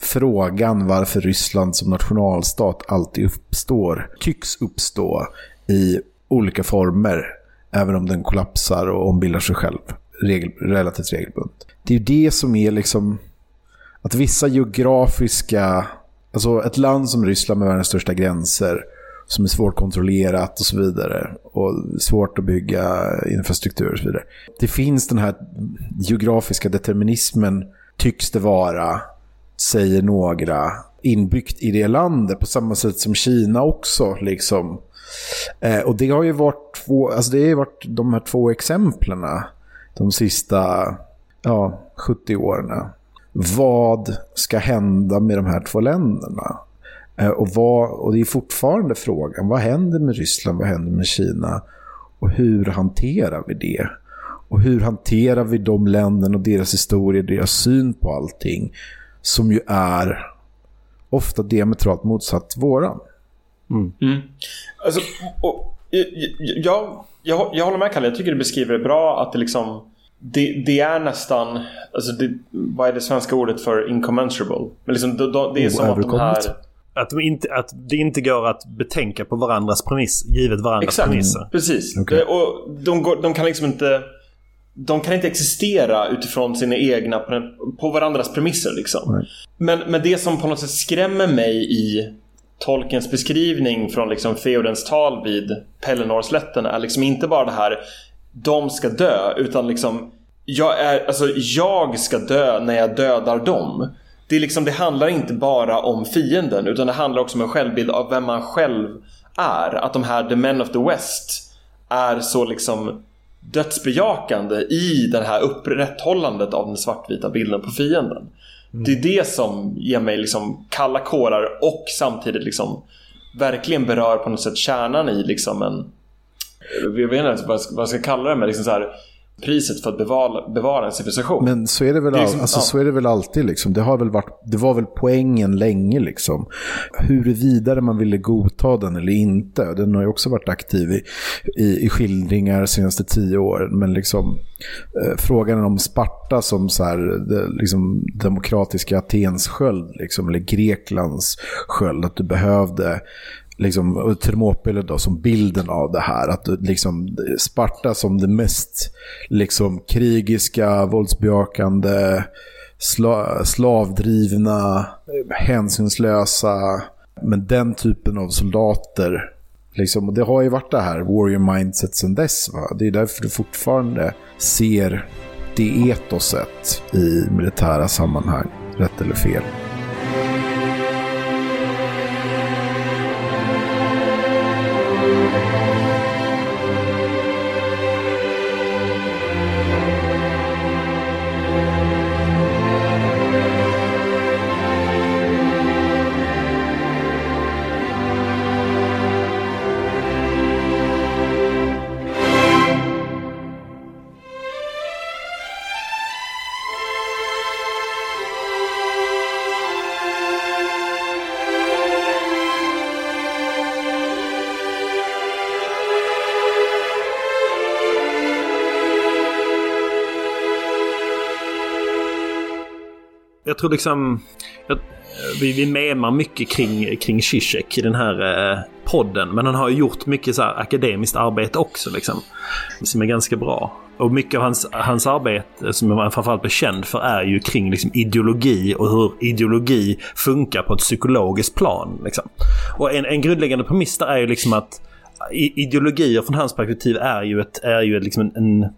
frågan varför Ryssland som nationalstat alltid uppstår, tycks uppstå i olika former Även om den kollapsar och ombildar sig själv regel, relativt regelbundet. Det är ju det som är liksom att vissa geografiska, alltså ett land som Ryssland med världens största gränser, som är svårt kontrollerat och så vidare. Och svårt att bygga infrastruktur och så vidare. Det finns den här geografiska determinismen, tycks det vara, säger några, inbyggt i det landet på samma sätt som Kina också. Liksom. Eh, och det har ju varit, två, alltså det har varit de här två exemplen de sista ja, 70 åren. Vad ska hända med de här två länderna? Eh, och, vad, och det är fortfarande frågan, vad händer med Ryssland, vad händer med Kina? Och hur hanterar vi det? Och hur hanterar vi de länderna och deras historia, deras syn på allting, som ju är ofta diametralt motsatt våran. Mm. Mm. Alltså, och, jag, jag, jag håller med Kalle, jag tycker du beskriver det bra att det liksom det, det är nästan, alltså det, vad är det svenska ordet för incommensurable? Men liksom, det, det är som att de här... Att, de inte, att det inte går att betänka på varandras premiss, givet varandras Exakt, premisser. precis. Okay. Och de, går, de kan liksom inte... De kan inte existera utifrån sina egna, på varandras premisser liksom. Men, men det som på något sätt skrämmer mig i Tolkiens beskrivning från liksom Theodens tal vid Pelenorslätten är liksom inte bara det här de ska dö utan liksom jag, är, alltså, jag ska dö när jag dödar dem. Det, är liksom, det handlar inte bara om fienden utan det handlar också om en självbild av vem man själv är. Att de här The Men of the West är så liksom dödsbejakande i det här upprätthållandet av den svartvita bilden på fienden. Mm. Det är det som ger mig liksom kalla kårar och samtidigt liksom verkligen berör på något sätt kärnan i liksom en jag vet inte vad jag ska kalla det men liksom så här, priset för att bevara, bevara en civilisation. Men så är det väl, det är liksom, alltså, ja. så är det väl alltid. Liksom. Det, har väl varit, det var väl poängen länge. Liksom. Huruvida man ville godta den eller inte. Den har ju också varit aktiv i, i, i skildringar de senaste tio åren. Men liksom, eh, frågan om Sparta som så här, det, liksom, demokratiska Atens sköld. Liksom, eller Greklands sköld. Att du behövde liksom, Thermopyle då som bilden av det här. Att liksom, Sparta som det mest liksom, krigiska, våldsbejakande, sla, slavdrivna, hänsynslösa. Men den typen av soldater. Liksom, och det har ju varit det här warrior mindset sedan dess. Va? Det är därför du fortfarande ser det etoset i militära sammanhang. Rätt eller fel. Tror liksom... Jag, vi, vi memar mycket kring, kring Zizek i den här eh, podden. Men han har ju gjort mycket så akademiskt arbete också liksom. Som är ganska bra. Och mycket av hans, hans arbete som han framförallt blir känd för är ju kring liksom, ideologi och hur ideologi funkar på ett psykologiskt plan. Liksom. Och en, en grundläggande premiss där är ju liksom att ideologier från hans perspektiv är ju, ett, är ju liksom en, en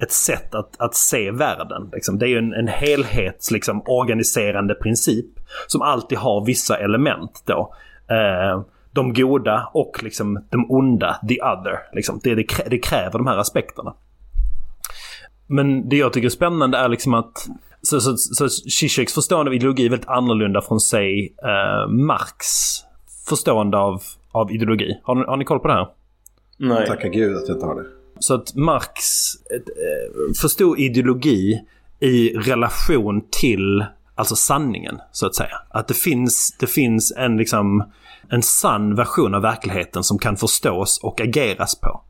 ett sätt att, att se världen. Liksom. Det är ju en, en helhets liksom, organiserande princip som alltid har vissa element då. Eh, de goda och liksom de onda, the other. Liksom. Det, det, det kräver de här aspekterna. Men det jag tycker är spännande är liksom att så, så, så Zizeks förstående av ideologi är väldigt annorlunda från sig eh, Marx förstående av, av ideologi. Har, har ni koll på det här? Nej. Tacka gud att jag inte har det. Så att Marx eh, förstod ideologi i relation till alltså sanningen så att säga. Att det finns, det finns en, liksom, en sann version av verkligheten som kan förstås och ageras på.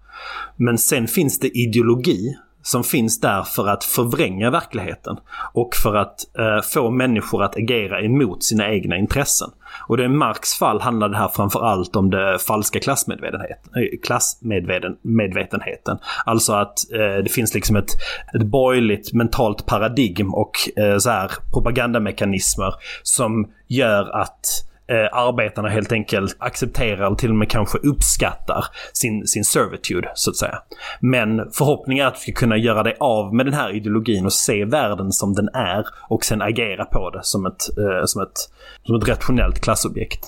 Men sen finns det ideologi som finns där för att förvränga verkligheten. Och för att eh, få människor att agera emot sina egna intressen. Och i Marx fall handlar det här framförallt om det falska klassmedvetenheten. Eh, klassmedvetenheten. Alltså att eh, det finns liksom ett, ett borgerligt mentalt paradigm och eh, så här propagandamekanismer som gör att eh, arbetarna helt enkelt accepterar eller till och med kanske uppskattar sin, sin servitude så att säga. Men förhoppningen är att vi ska kunna göra det av med den här ideologin och se världen som den är och sen agera på det som ett, eh, som ett, som ett rationellt klassobjekt.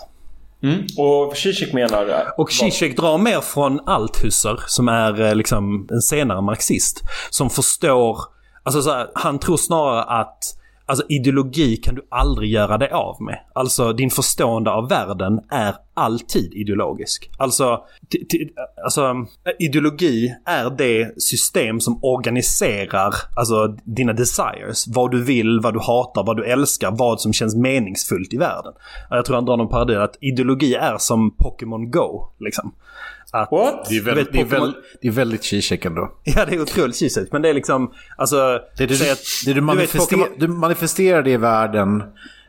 Mm. Och Zizek menar... Och Zizek drar mer från Althusser som är eh, liksom en senare marxist. Som förstår, alltså så här, han tror snarare att Alltså ideologi kan du aldrig göra dig av med. Alltså din förstående av världen är alltid ideologisk. Alltså, t- t- alltså ideologi är det system som organiserar alltså, dina desires. Vad du vill, vad du hatar, vad du älskar, vad som känns meningsfullt i världen. Jag tror han drar någon parodi att ideologi är som Pokémon Go. Liksom. Att, What? Det är väldigt, vet, det är väldigt, det är väldigt Zizek ändå. Ja, det är otroligt tjusigt. Men det är liksom, alltså... Det, du, säg att- det du, vet, manifester, Pokémon- du manifesterar det i världen.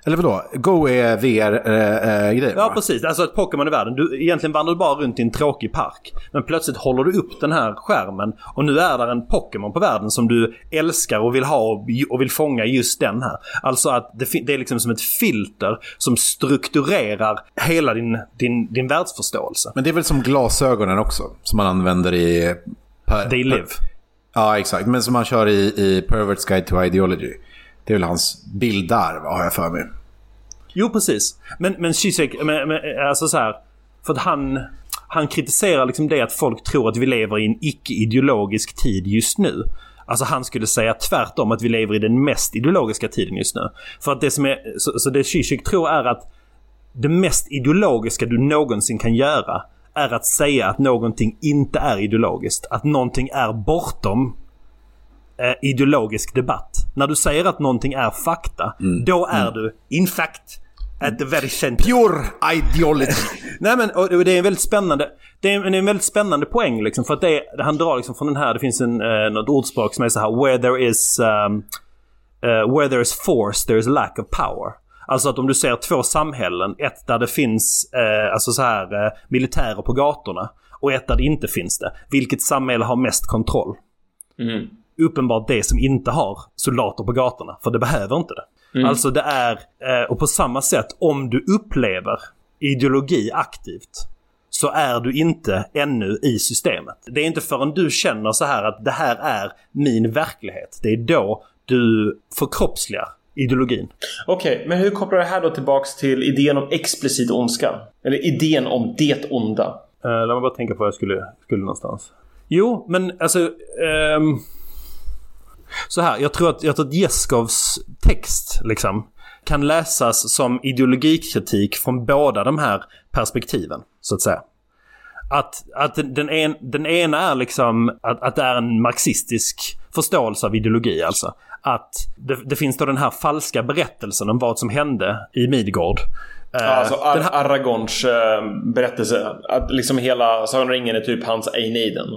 Eller vadå? Go är VR-grejen Ja, precis. Alltså ett Pokémon i världen. Du, egentligen vandrar du bara runt i en tråkig park. Men plötsligt håller du upp den här skärmen och nu är där en Pokémon på världen som du älskar och vill ha och, vill fånga just den här. Alltså att det, det är liksom som ett filter som strukturerar hela din, din, din världsförståelse. Men det är väl som glasögonen också. Som man använder i... Per, They live. Ja, exakt. Men som man kör i, i Pervert's Guide to Ideology. Det är väl hans bild där, har jag för mig. Jo, precis. Men, men Zizek, men, men, alltså så här. För att han, han kritiserar liksom det att folk tror att vi lever i en icke-ideologisk tid just nu. Alltså han skulle säga tvärtom att vi lever i den mest ideologiska tiden just nu. För att det som är, så, så det Zizek tror är att det mest ideologiska du någonsin kan göra är att säga att någonting inte är ideologiskt. Att någonting är bortom eh, ideologisk debatt. När du säger att någonting är fakta, då är du in fact at the very center. Pure ideology. Nej men och och det är en väldigt spännande det är, en- det är en väldigt spännande poäng liksom för att det, är- han drar liksom från den här, det finns en, eh, något ordspråk som är så här where there is um, eh, where there is force there is lack of power. Alltså att om du ser två samhällen, ett där det finns eh, alltså så här eh, militärer på gatorna och ett där det inte finns det. Vilket samhälle har mest kontroll? Uppenbart det som inte har soldater på gatorna. För det behöver inte det. Alltså det är, eh, och på samma sätt om du upplever ideologi aktivt så är du inte ännu i systemet. Det är inte förrän du känner så här att det här är min verklighet. Det är då du förkroppsligar ideologin. Okej, men hur kopplar det här då tillbaks till idén om explicit ondska? Eller idén om det onda? Uh, låt mig bara tänka på vad jag skulle, skulle någonstans. Jo, men alltså... ehm, så här, jag tror att, jag tror att Jeskovs text liksom kan läsas som ideologikritik från båda de här perspektiven, så att säga. Att, att den, en, den ena är liksom att, att det är en marxistisk förståelse av ideologi alltså. Att det, det finns då den här falska berättelsen om vad som hände i Midgård. Eh, alltså Ar- här- Aragorns eh, berättelse. Att liksom hela Sagan om ringen är typ hans Aeneiden.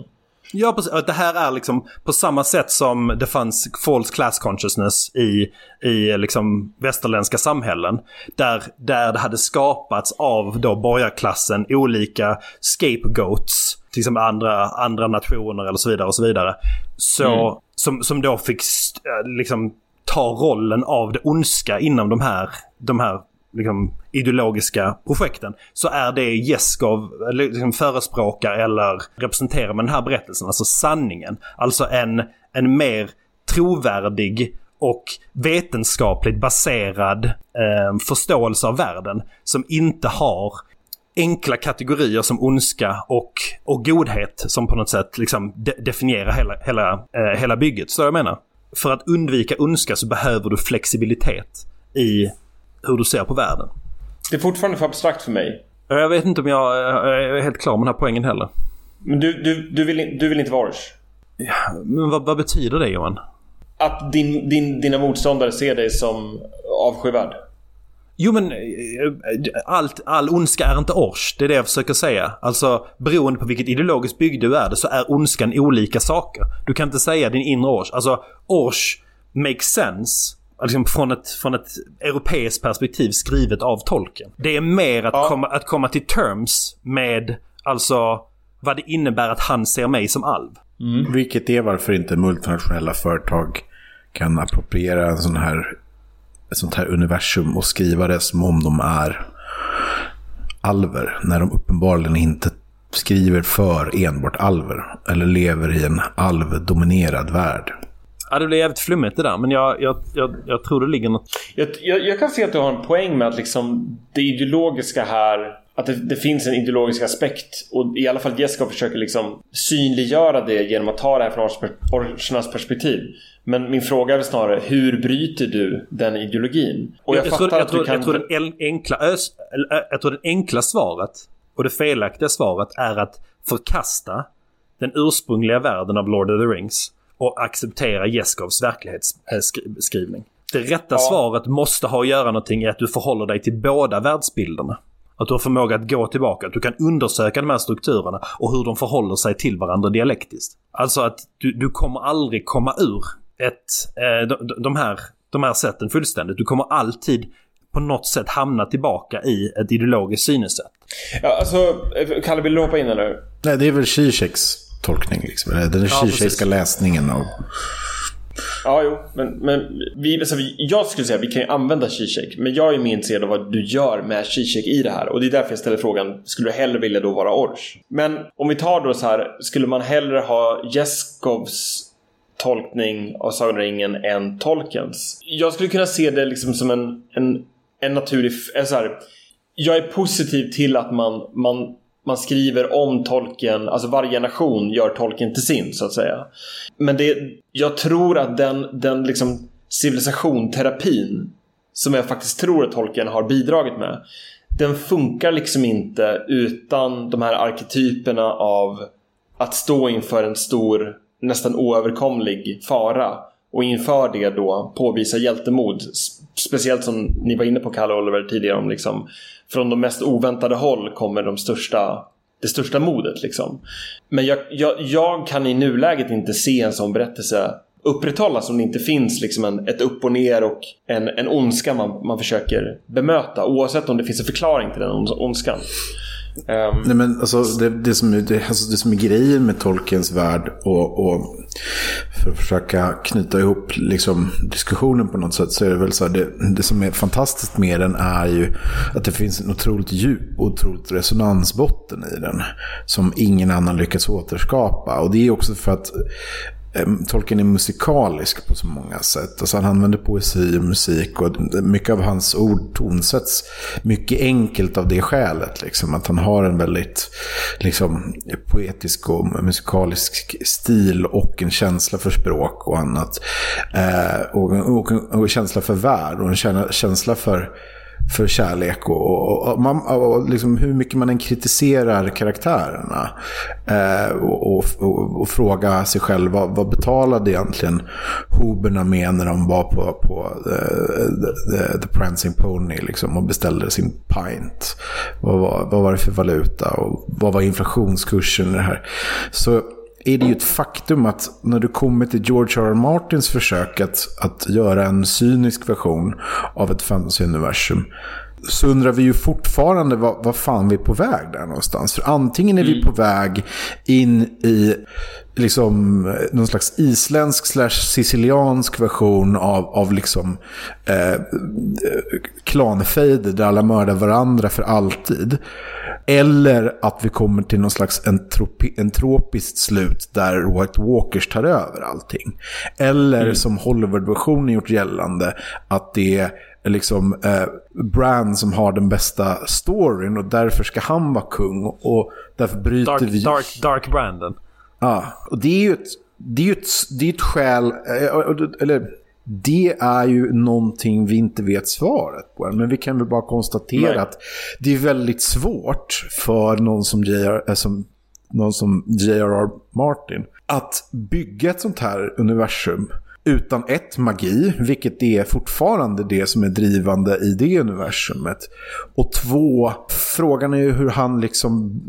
Ja, precis. Det här är liksom på samma sätt som det fanns false class consciousness i, i liksom västerländska samhällen. Där, där det hade skapats av då borgarklassen olika scapegoats. Till exempel andra, andra nationer eller så vidare och så vidare. Så, som, som då fick eh, liksom ta rollen av det ondska inom de här, de här liksom, ideologiska projekten så är det Jeskov liksom, förespråkar eller representerar med den här berättelsen, alltså sanningen. Alltså en, en mer trovärdig och vetenskapligt baserad eh, förståelse av världen som inte har enkla kategorier som ondska och, och godhet som på något sätt liksom de- definierar hela, hela, eh, hela bygget. Så jag menar. För att undvika ondska så behöver du flexibilitet i hur du ser på världen. Det är fortfarande för abstrakt för mig. Jag vet inte om jag är helt klar med den här poängen heller. Men du, du, du, vill, du vill inte vara Ors? Men vad, vad betyder det Johan? Att din, din, dina motståndare ser dig som avskyvärd? Jo men eh, allt, all ondska är inte ors. Det är det jag försöker säga. Alltså beroende på vilket ideologiskt bygge du är det så är ondskan olika saker. Du kan inte säga din inre ors. Alltså ors makes sense. Liksom från, ett, från ett europeiskt perspektiv skrivet av tolken. Det är mer att, Ja. komma, att komma till terms med alltså vad det innebär att han ser mig som alv. Vilket är varför inte multinationella företag kan appropriera en sån här, ett sånt här universum och skriva det som om de är alver. När de uppenbarligen inte skriver för enbart alver. Eller lever i en alvdominerad värld. Ja, det blir jävligt flummigt det där. Men jag, jag, jag, jag tror det ligger något... Jag, jag, jag kan se att du har en poäng med att liksom det ideologiska här att det, det finns en ideologisk aspekt och i alla fall Jessica försöker liksom synliggöra det genom att ta det här från orchernas perspektiv. Men min fråga är snarare, hur bryter du den ideologin? Och jag, jag, fattar tror, jag, att du tror, kan... jag, tror den enkla äh, jag tror det enkla svaret och det felaktiga svaret är att förkasta den ursprungliga världen av Lord of the Rings och acceptera Jeskovs verklighetsbeskrivning. Det rätta svaret måste ha att göra någonting i att du förhåller dig till båda världsbilderna. Att du har förmåga att gå tillbaka, att du kan undersöka de här strukturerna och hur de förhåller sig till varandra dialektiskt. Alltså att du, du kommer aldrig komma ur ett, eh, de, de, här, de här sätten fullständigt. Du kommer alltid på något sätt hamna tillbaka i ett ideologiskt synsätt. Ja, alltså, Kalle vill du hoppa in nu? Nej, det är väl Zizeks tolkning. Liksom. Den Ja, precis. läsningen av... Ja, jo. Men, men vi, alltså, jag skulle säga att vi kan ju använda Zizek. Men jag är mer intresserad av vad du gör med Zizek i det här. Och det är därför jag ställer frågan, skulle du hellre vilja då vara Ors? Men om vi tar då så här, skulle man hellre ha Jeskovs tolkning av Sagan ringen än Tolkiens? Jag skulle kunna se det liksom som en, en, en naturlig... eh, Så här, jag är positiv till att man, man, man skriver om Tolkien, alltså varje generation gör Tolkien till sin så att säga. Men det, jag tror att den, den liksom civilisation, terapin som jag faktiskt tror att Tolkien har bidragit med den funkar liksom inte utan de här arketyperna av att stå inför en stor, nästan oöverkomlig fara och inför det då påvisa hjältemod. Speciellt som ni var inne på Kalle och Oliver tidigare om liksom från de mest oväntade håll kommer de största det största modet liksom. Men jag, jag, jag kan i nuläget inte se en sån berättelse upprätthållas om det inte finns liksom en, ett upp och ner och en, en ondska man, man försöker bemöta oavsett om det finns en förklaring till den ondskan. Um... Nej, men alltså, det, det, som är, det, alltså, det som är grejen med Tolkiens värld och, och för att försöka knyta ihop liksom, diskussionen på något sätt så är det väl så här, det, det som är fantastiskt med den är ju att det finns en otroligt djup och otroligt resonansbotten i den som ingen annan lyckats återskapa. Och det är också för att Ehm, Tolkien är musikalisk på så många sätt. Alltså han använder poesi och musik och mycket av hans ord tonsätts mycket enkelt av det skälet. Liksom, att han har en väldigt liksom, poetisk och musikalisk stil och en känsla för språk och annat. Eh, och, och, och en känsla för värld och en känsla för för kärlek och, och, och, man, och liksom hur mycket man än kritiserar karaktärerna. Eh, och, och, och, och fråga sig själv vad, vad betalade egentligen hoberna med när de var på, på eh, the, the, the Prancing Pony liksom, och beställde sin pint. Vad var, vad var det för valuta och vad var inflationskursen i det här? Så är det ju ett faktum att när du kommer till George R. R. Martins försök att, att göra en cynisk version av ett fantasyuniversum så undrar vi ju fortfarande vad, vad fan vi är på väg där någonstans. För antingen är vi på väg in i liksom någon slags isländsk slash siciliansk version av, av liksom eh, klanfejder där alla mördar varandra för alltid. Eller att vi kommer till någon slags entropi, entropiskt slut där White Walkers tar över allting. Eller som Hollywood-versionen gjort gällande att det är liksom eh, Brand som har den bästa storyn och därför ska han vara kung. Och därför bryter Dark, vi... dark, dark Brandon. Ja, och det är ju ett, det är ett, det är ett skäl, eh, eller det är ju någonting vi inte vet svaret på. Men vi kan väl bara konstatera Nej. att det är väldigt svårt för någon som J.R. eh, som, någon som J.R.R. Martin att bygga ett sånt här universum utan ett, magi, vilket är fortfarande det som är drivande i det universumet. Och två, frågan är ju hur han liksom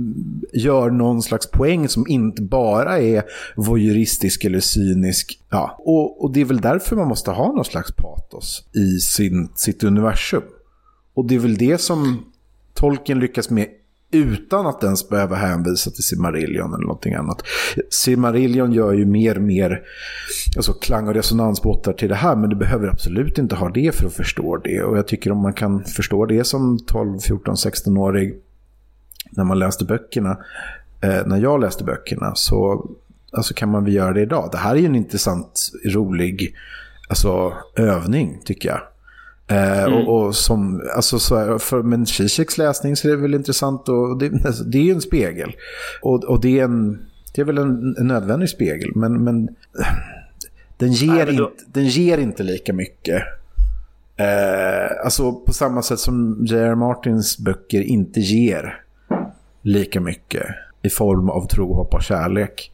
gör någon slags poäng som inte bara är voyeuristisk eller cynisk. Ja, och, och det är väl därför man måste ha någon slags patos i sin, sitt universum. Och det är väl det som Tolkien lyckas med utan att ens behöva hänvisa till Simarillion eller någonting annat. Simarillion gör ju mer och mer alltså klang och resonansbåtar till det här, men du behöver absolut inte ha det för att förstå det. Och jag tycker om man kan förstå det som 12, 14, 16-årig när man läste böckerna, eh, när jag läste böckerna, så alltså kan man väl göra det idag. Det här är ju en intressant, rolig alltså, övning tycker jag. Eh, Mm. och, och som, alltså så här, för med en Zizeks läsning så är det väl intressant och det, det är ju en spegel. Och, och det är en, det är väl en, en nödvändig spegel, men, men den, ger Nej, men då- inte, den ger inte lika mycket. Eh, alltså på samma sätt som J.R. Martins böcker inte ger lika mycket i form av tro, hopp och kärlek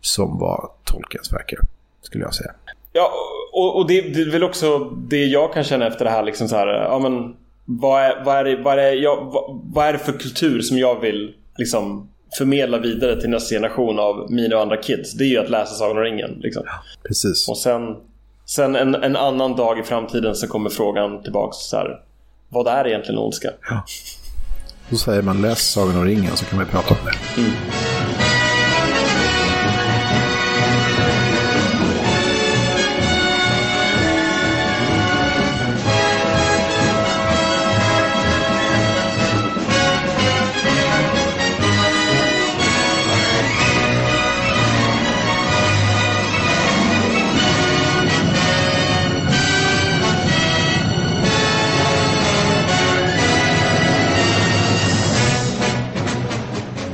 som var Tolkiens verk, skulle jag säga. Ja, och, och det, det är väl också det jag kan känna efter det här. Liksom så här ja, men, vad, är, vad, är det, vad, är det, jag, vad, vad är det för kultur som jag vill liksom, förmedla vidare till nästa generation av mina och andra kids? Det är ju att läsa Sagan om ringen. Liksom. Precis. Och sen, sen en, en annan dag i framtiden så kommer frågan tillbaks så här. Vad är egentligen ondska? Då säger man läs Sagan om ringen så kan vi prata om det.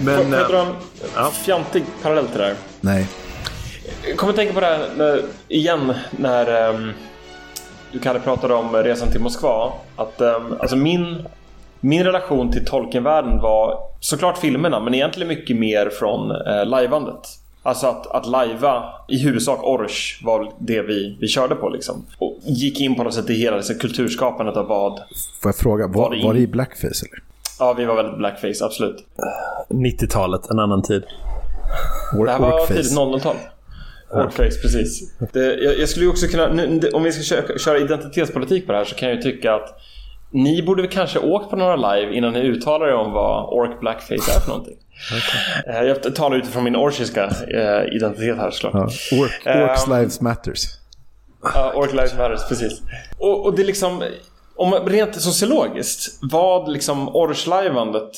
Men... Får jag eh, dra en fjantig parallell till det här? Nej. Jag kommer att tänka på det här när, igen när um, du Kalle pratade om resan till Moskva. Att um, alltså min, min relation till Tolkienvärlden var såklart filmerna men egentligen mycket mer från uh, lajvandet. Alltså att, att lajva i huvudsak Orch var det vi, vi körde på liksom. Och gick in på något sätt i hela liksom, kulturskapandet av vad... Får jag fråga, var, Var det var det in- i blackface eller? Ja, vi var väldigt blackface, absolut. 90-talet, en annan tid. Or- Det här var tidigt 00-tal. Orkface, precis. Det, jag, jag skulle också kunna, nu, om vi ska köra, köra identitetspolitik på det här så kan jag ju tycka att ni borde väl kanske åkt på några live innan ni uttalar er om vad ork blackface är för någonting. Eh, Jag talar utifrån min orchiska eh, identitet här såklart. Ja. Ork, orks Ehm, lives matters. Ja, Orc Lives Matters, precis. Och, och det är liksom, om rent sociologiskt, vad liksom Orchlajvandet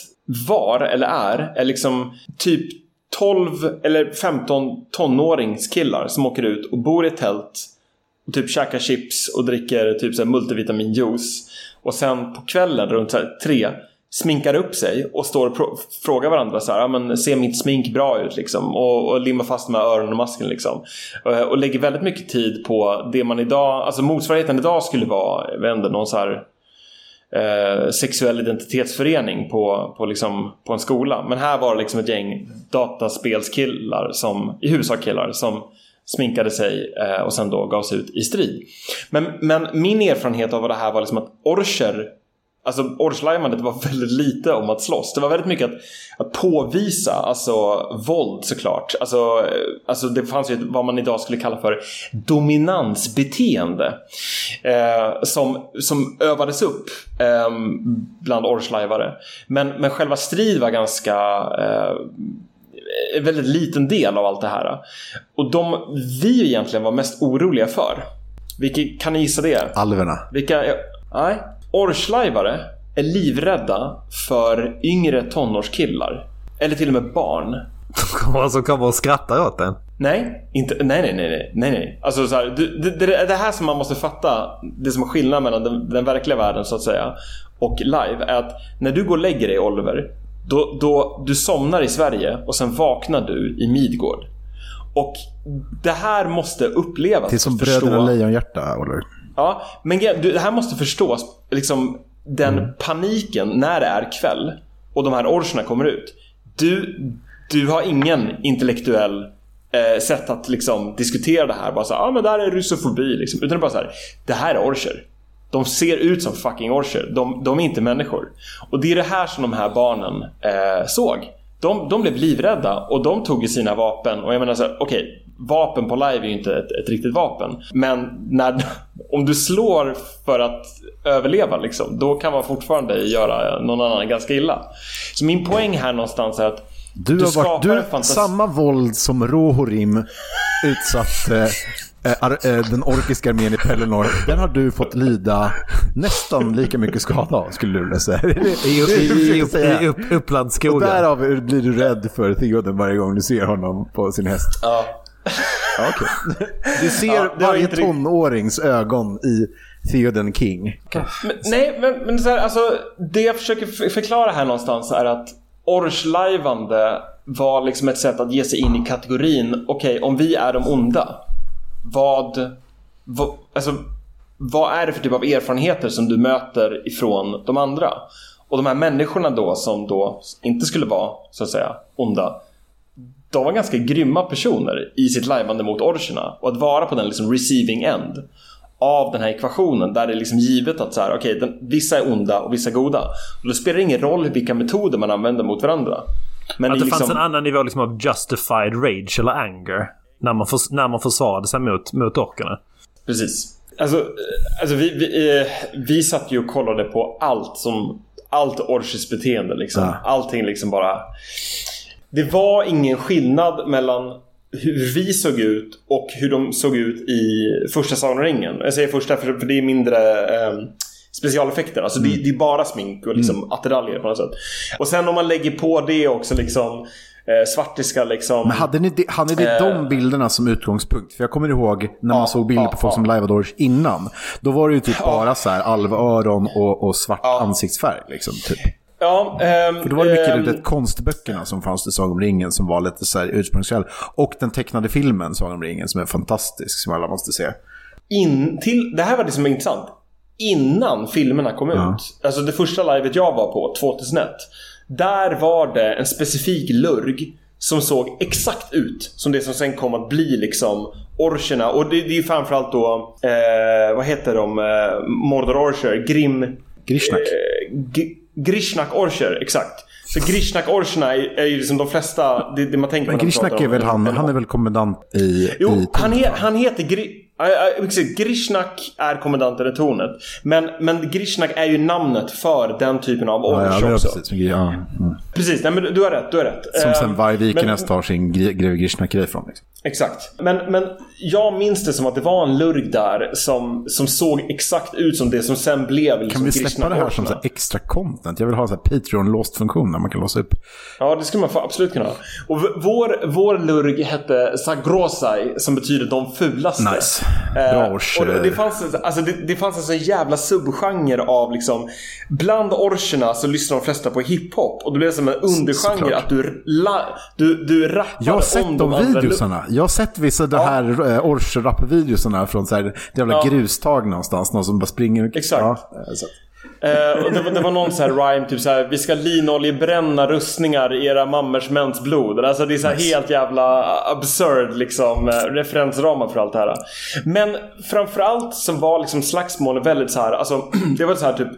var eller är, är liksom typ 12 eller 15 tonåringskillar som åker ut och bor i ett tält och typ käkar chips och dricker typ så multivitaminjuice. Och sen på kvällen runt tre sminkar upp sig och står och frågar varandra så här, men ser mitt smink bra ut liksom? Och, och limmar fast med öronen och masken liksom. Och, och lägger väldigt mycket tid på det man idag, alltså motsvarigheten idag skulle vara, jag inte, någon så här eh, sexuell identitetsförening på, på, liksom, på en skola. Men här var det liksom ett gäng dataspelskillar, som, i huvudsak killar, som sminkade sig eh, och sen då gavs ut i strid. Men, men min erfarenhet av vad det här var liksom att orcher Alltså Orchlajvandet var väldigt lite om att slåss. Det var väldigt mycket att, att påvisa alltså, våld såklart. Alltså, eh, alltså det fanns ju vad man idag skulle kalla för dominansbeteende. Eh, som, som övades upp eh, bland Orchlajvare. Men, men själva strid var ganska eh, en väldigt liten del av allt det här. Och de vi egentligen var mest oroliga för. Vilka, kan ni gissa det? Alverna. Vilka? Nej. Orchlajvare är livrädda för yngre tonårskillar. Eller till och med barn. Som kommer och skrattar åt den. Nej, inte, nej, nej, nej, nej, nej. Alltså så här, det, det, det här som man måste fatta, det som är skillnaden mellan den, den verkliga världen så att säga och live är att när du går och lägger dig Oliver, då, då du somnar i Sverige och sen vaknar du i Midgård. Och det här måste upplevas. Det är som Bröderna Lejonhjärta, Oliver. Ja, men du, det här måste förstås, liksom den paniken när det är kväll och de här orcherna kommer ut. Du, du har ingen intellektuell eh, sätt att liksom diskutera det här. Bara så ja ah, men det här är russofobi liksom. Utan det är bara så här, det här är orcher. De ser ut som fucking orcher. De, de är inte människor. Och det är det här som de här barnen eh, såg. De, de blev livrädda och de tog ju sina vapen och jag menar så här, okej, okay, vapen på live är ju inte ett, ett, riktigt vapen. Men när, om du slår för att överleva liksom, då kan man fortfarande göra någon annan ganska illa. Så min poäng här någonstans är att du, du har varit, du, samma våld som Rohorim utsatte den orkiska armén i Pelennor, den har du fått lida nästan lika mycket skada av, skulle du vilja säga. I, i, i, i upp, Upplandsskogen. Och därav blir du rädd för Theoden varje gång du ser honom på sin häst. Ja. okay. Du ser ja, varje tonårings ögon i Theoden King. Okay. Men, nej, men, men så här, alltså, det jag försöker förklara här någonstans är att Orslajvande var liksom ett sätt att ge sig in i kategorin okej, okay, om vi är de onda vad, vad, alltså, vad är det för typ av erfarenheter som du möter ifrån de andra? Och de här människorna då som då inte skulle vara så att säga onda de var ganska grymma personer i sitt lajvande mot orcherna och att vara på den liksom receiving end av den här ekvationen där det är liksom givet att så här, okay, den, vissa är onda och vissa är goda. Och då spelar det ingen roll vilka metoder man använder mot varandra. Men att det liksom... fanns en annan nivå liksom av justified rage eller anger när man, för, när man försvarade sig mot, mot orkerna. Precis. Alltså, alltså vi, vi, eh, vi satt ju och kollade på allt som allt Orches beteende liksom. Ja. Allting liksom bara det var ingen skillnad mellan hur vi såg ut och hur de såg ut i första Sagan. Jag säger första för, för det är mindre eh, specialeffekter. Alltså mm. det, det, är bara smink och liksom mm. attiraljer på något sätt. Och sen om man lägger på det också liksom eh, svartiska liksom. Men hade ni, de, hade ni eh, de bilderna som utgångspunkt? För jag kommer ihåg när man ja, såg bilder ja, på folk ja. som liveade innan. Då var det ju typ bara så här alvöron och, och svart ansiktsfärg. Liksom, typ. Ja, ähm, För då var det mycket ähm, det, konstböckerna som fanns till Sagan om ringen som var lite så här ursprungskäll. Och den tecknade filmen Sagan om ringen som är fantastisk som alla måste se. In till, det här var det som är intressant. Innan filmerna kom ja. ut, alltså det första livet jag var på, 2001. Där var det en specifik lurg som såg exakt ut som det som sen kom att bli liksom orcherna. Och det, det är ju framförallt då, eh, vad heter de, eh, Mordor Orcher, Grim... Grishnak. Eh, Grishnak Orcher, exakt. Så Grishnak Orcherna är, är ju liksom de flesta, det, det man tänker på Men Grishnak är väl han, han är väl kommendant i... Jo, i han, he, han heter Gri, Grishnak är kommendanten i tornet. Men, men Grishnak är ju namnet för den typen av orch ja, ja, också. Precis, ja. Mm. precis nej, men du har rätt. Du har rätt. Som sen Vargvikernes tar sin greve Grishnak-grej från. Liksom. Exakt. Men, men jag minns det som att det var en lurg där som, som såg exakt ut som det som sen blev liksom Kan vi släppa det här som så extra content? Jag vill ha en Patreon-låst-funktion där man kan låsa upp. Ja, det skulle man absolut kunna ha. Och vår, vår lurg hette Sagrosai som betyder de fulaste. Nice. Bra eh, och det, det, fanns, alltså, det, det fanns en sån jävla subgenre av liksom Bland orcherna så lyssnar de flesta på hiphop och det blev som en undergenre att du, la, du, du rappar Jag har sett om de videosarna. Jag har sett vissa det här ja. uh, Orch-rap-videosarna från så här, jävla ja. grustag någonstans. Någon som bara springer. Exakt. Ja, Uh, och det, var, det var någon sån här rhyme, typ såhär Vi ska linoljebränna rustningar i era mammers mäns blod. Alltså det är så nice. helt jävla absurd liksom uh, referensramar för allt det här. Men framförallt så var liksom slagsmålen väldigt så här, alltså det var så här typ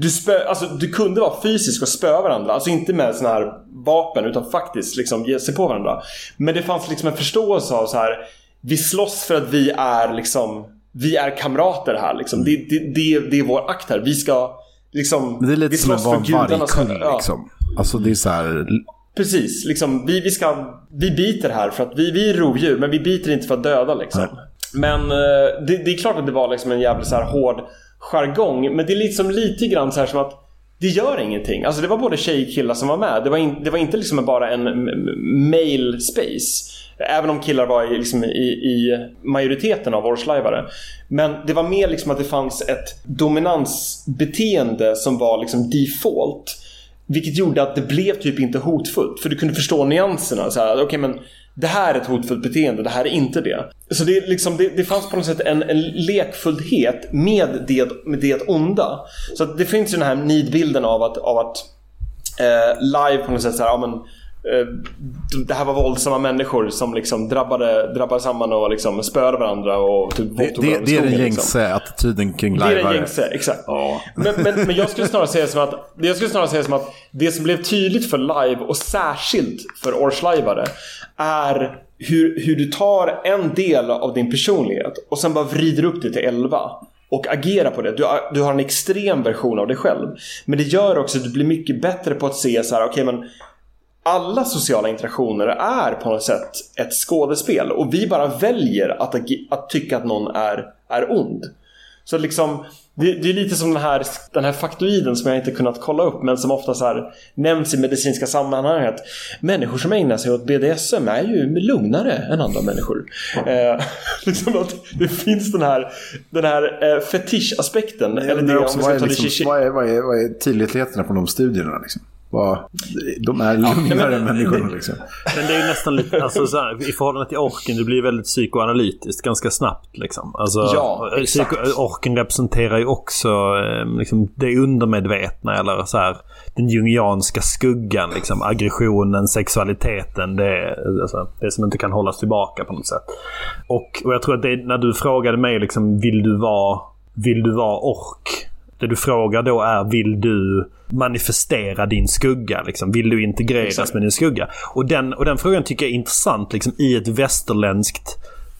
du, spö, alltså, du kunde vara fysisk och spöa varandra. Alltså inte med såna här vapen utan faktiskt liksom ge sig på varandra. Men det fanns liksom en förståelse av så här vi slåss för att vi är liksom vi är kamrater här liksom. Det, det, det, det är vår akt här. Vi ska liksom... Men det är lite som en vargkull ja. liksom. Alltså det är så här... Precis, liksom, vi, vi, ska, vi biter här för att vi, vi är rovdjur men vi biter inte för att döda liksom. Men eh, det, det, är klart att det var liksom en jävligt så här hård jargong men det är liksom lite grann så här som att det gör ingenting. Alltså det var både tjej och killar som var med. Det var, in, det var inte liksom bara en male space. Även om killar var i, liksom, i, i majoriteten av årslajvare. Men det var mer liksom att det fanns ett dominansbeteende som var liksom default. Vilket gjorde att det blev typ inte hotfullt. För du kunde förstå nyanserna. Så här, okay, men det här är ett hotfullt beteende, det här är inte det. Så det, liksom, det, det fanns på något sätt en, en lekfullhet med det, med det onda. Så det finns ju den här nidbilden av att, av att eh, live på något sätt så här, ja, men, det här var våldsamma människor som liksom drabbade, drabbade samman och liksom spöade varandra och typ Det, det, det är den skogen, gängse liksom. attityden kring Det är den lajvare. gängse, exakt. Ja. Men, men, men jag skulle snarare säga som att jag skulle snarare säga som att det som blev tydligt för live och särskilt för Ors-lajvare är hur, hur du tar en del av din personlighet och sen bara vrider upp det till 11 och agerar på det. Du, du har en extrem version av dig själv. Men det gör också att du blir mycket bättre på att se så här, okej men alla sociala interaktioner är på något sätt ett skådespel och vi bara väljer att, att tycka att någon är, är ond. Så liksom, det, det är lite som den här, den här faktoiden som jag inte kunnat kolla upp men som ofta så här nämns i medicinska sammanhanget. Människor som ägnar sig åt BDSM är ju lugnare än andra människor. Eh, liksom att det finns den här, den här eh, fetischaspekten. Eller det, också, vad, är det liksom, vad, är, vad, är, vad är tydligheterna på de studierna? Liksom? Vad, de är lugnare än människorna. Liksom. Men det är ju nästan lite, alltså, så här, i förhållande till orken, det blir väldigt psykoanalytiskt ganska snabbt. Liksom. Alltså, Ja, exakt. orken representerar ju också eh, liksom, det undermedvetna eller så här, den jungianska skuggan. Liksom, aggressionen, sexualiteten. Det, alltså, det som inte kan hållas tillbaka på något sätt. Och, och jag tror att det, när du frågade mig liksom, vill du vara, vill du vara ork? Det du frågar då är, vill du manifestera din skugga? Liksom? Vill du integreras Exakt. med din skugga? Och den, och den frågan tycker jag är intressant liksom, i ett västerländskt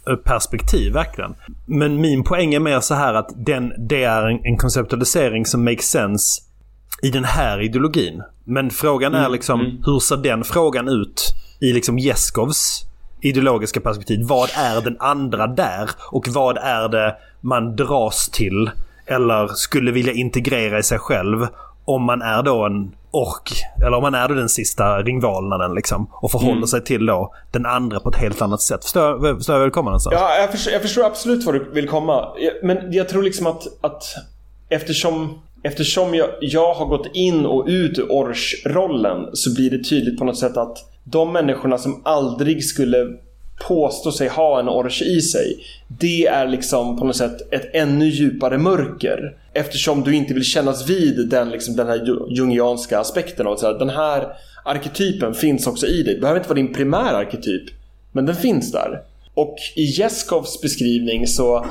eh, perspektiv verkligen. Men min poäng är mer så här att den, det är en, en konceptualisering som makes sense i den här ideologin. Men frågan är liksom, hur ser den frågan ut i liksom Jeskovs ideologiska perspektiv? Vad är den andra där? Och vad är det man dras till eller skulle vilja integrera i sig själv om man är då en ork, eller om man är då den sista ringvalnaden liksom och förhåller sig till då den andra på ett helt annat sätt. Förstår jag, förstår jag vill komma någonstans? Ja, jag förstår, jag förstår absolut var du vill komma. Men jag tror liksom att, att eftersom, eftersom jag, jag har gått in och ut ur Ors-rollen så blir det tydligt på något sätt att de människorna som aldrig skulle påstå sig ha en Ors i sig det är liksom på något sätt ett ännu djupare mörker. Eftersom du inte vill kännas vid den, liksom, den här ju- jungianska aspekten av att den här arketypen finns också i dig. Det behöver inte vara din primära arketyp. Men den finns där. Och i Jeskovs beskrivning så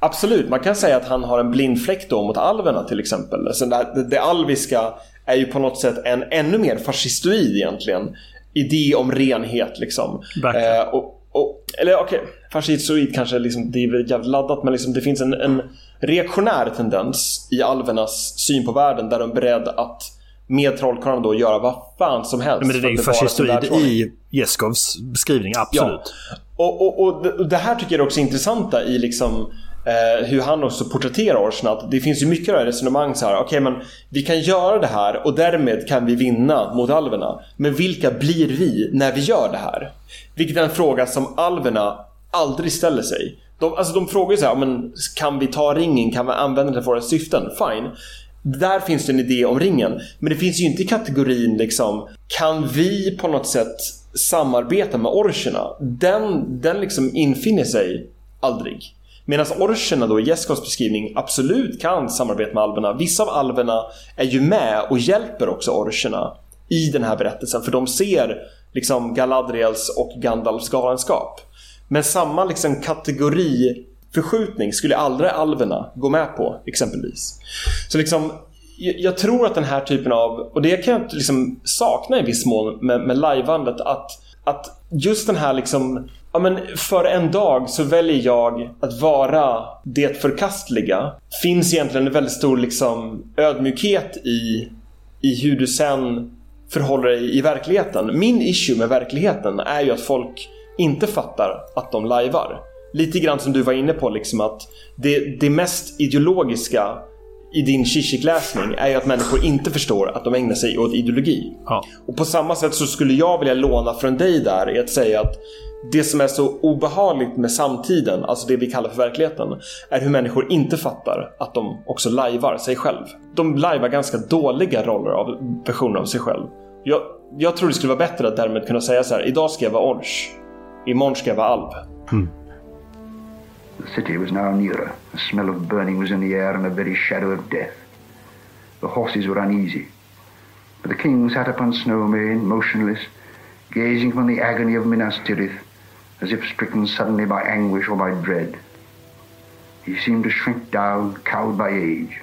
Absolut, man kan säga att han har en blind fläck då mot alverna till exempel. Alltså det, det, alviska är ju på något sätt en ännu mer fascistoid egentligen. Idé om renhet liksom. Eh, och, och, eller okej, fascistoid kanske liksom, det är jävligt laddat men liksom, det finns en, en reaktionär tendens i alvernas syn på världen där de är beredda att med trollkarlarna då göra vad fan som helst. Men det är ju fascistoid i Jeskovs beskrivning, absolut. Och, och, och det- och det här tycker jag är också intressanta i liksom eh, hur han också porträtterar Orson. Det finns ju mycket resonemang så här. Okej men vi kan göra det här och därmed kan vi vinna mot alverna. Men vilka blir vi när vi gör det här? Vilket är en fråga som alverna aldrig ställer sig. De, alltså de frågar ju så här, men kan vi ta ringen? Kan vi använda den för våra syften? Fine. Där finns det en idé om ringen. Men det finns ju inte i kategorin liksom Kan vi på något sätt samarbeta med orcherna? Den, den liksom infinner sig aldrig. Medan orcherna då i Jeskons beskrivning absolut kan samarbeta med alverna. Vissa av alverna är ju med och hjälper också orcherna i den här berättelsen. För de ser liksom Galadriels och Gandalfs galenskap. Men samma liksom kategoriförskjutning skulle aldrig alverna gå med på exempelvis. Så liksom jag jag tror att den här typen av, och det kan jag liksom sakna i viss mån med, med liveandet, att, att just den här liksom Ja men för en dag så väljer jag att vara det förkastliga. Finns egentligen en väldigt stor liksom ödmjukhet i, i hur du sen förhåller dig i verkligheten. Min issue med verkligheten är ju att folk inte fattar att de lajvar. Lite grann som du var inne på liksom att det, det mest ideologiska i din Zizek-läsning är ju att människor inte förstår att de ägnar sig åt ideologi. Ja. Och på samma sätt så skulle jag vilja låna från dig där i att säga att det som är så obehagligt med samtiden, alltså det vi kallar för verkligheten, är hur människor inte fattar att de också lajvar sig själv. De lajvar ganska dåliga roller av versioner av sig själv. Jag, jag tror det skulle vara bättre att därmed kunna säga så här: idag ska jag vara Orch, imorgon ska jag vara Alv. The city was now nearer. The smell of burning was in the air and the very shadow of death. The horses were uneasy. But the king sat upon Snowmane, motionless, gazing from the agony of Minas Tirith, as if stricken suddenly by anguish or by dread. He seemed to shrink down, cowed by age.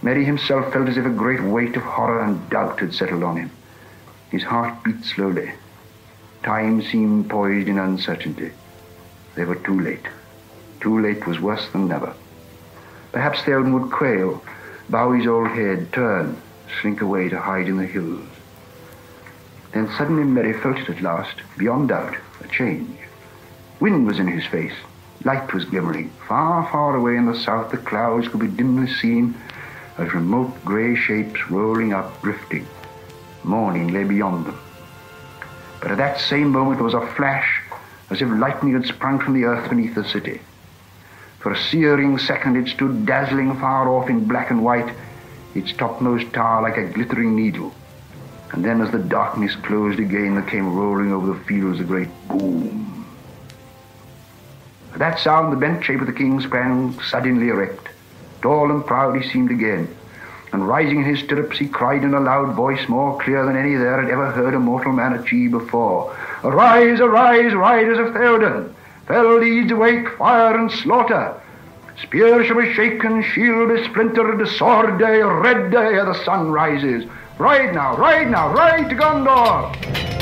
Merry himself felt as if a great weight of horror and doubt had settled on him. His heart beat slowly. Time seemed poised in uncertainty. They were too late. Too late was worse than never. Perhaps Theoden would quail, bow his old head, turn, slink away to hide in the hills. Then suddenly Mary felt it at last, beyond doubt, a change. Wind was in his face. Light was glimmering. Far, far away in the south, the clouds could be dimly seen as remote grey shapes rolling up, drifting. Morning lay beyond them. But at that same moment there was a flash, as if lightning had sprung from the earth beneath the city. For a searing second it stood dazzling far off in black and white, its topmost tower like a glittering needle. And then as the darkness closed again, there came rolling over the fields a great boom. At that sound, the bent shape of the king sprang suddenly erect. Tall and proud he seemed again, and rising in his stirrups, he cried in a loud voice, more clear than any there had ever heard a mortal man achieve before, Arise, arise, riders of Theoden! Fell leads awake, fire and slaughter! Spear shall be shaken, shield be splintered, sword day, red day, ere the sun rises. Ride now, ride now, ride to Gondor!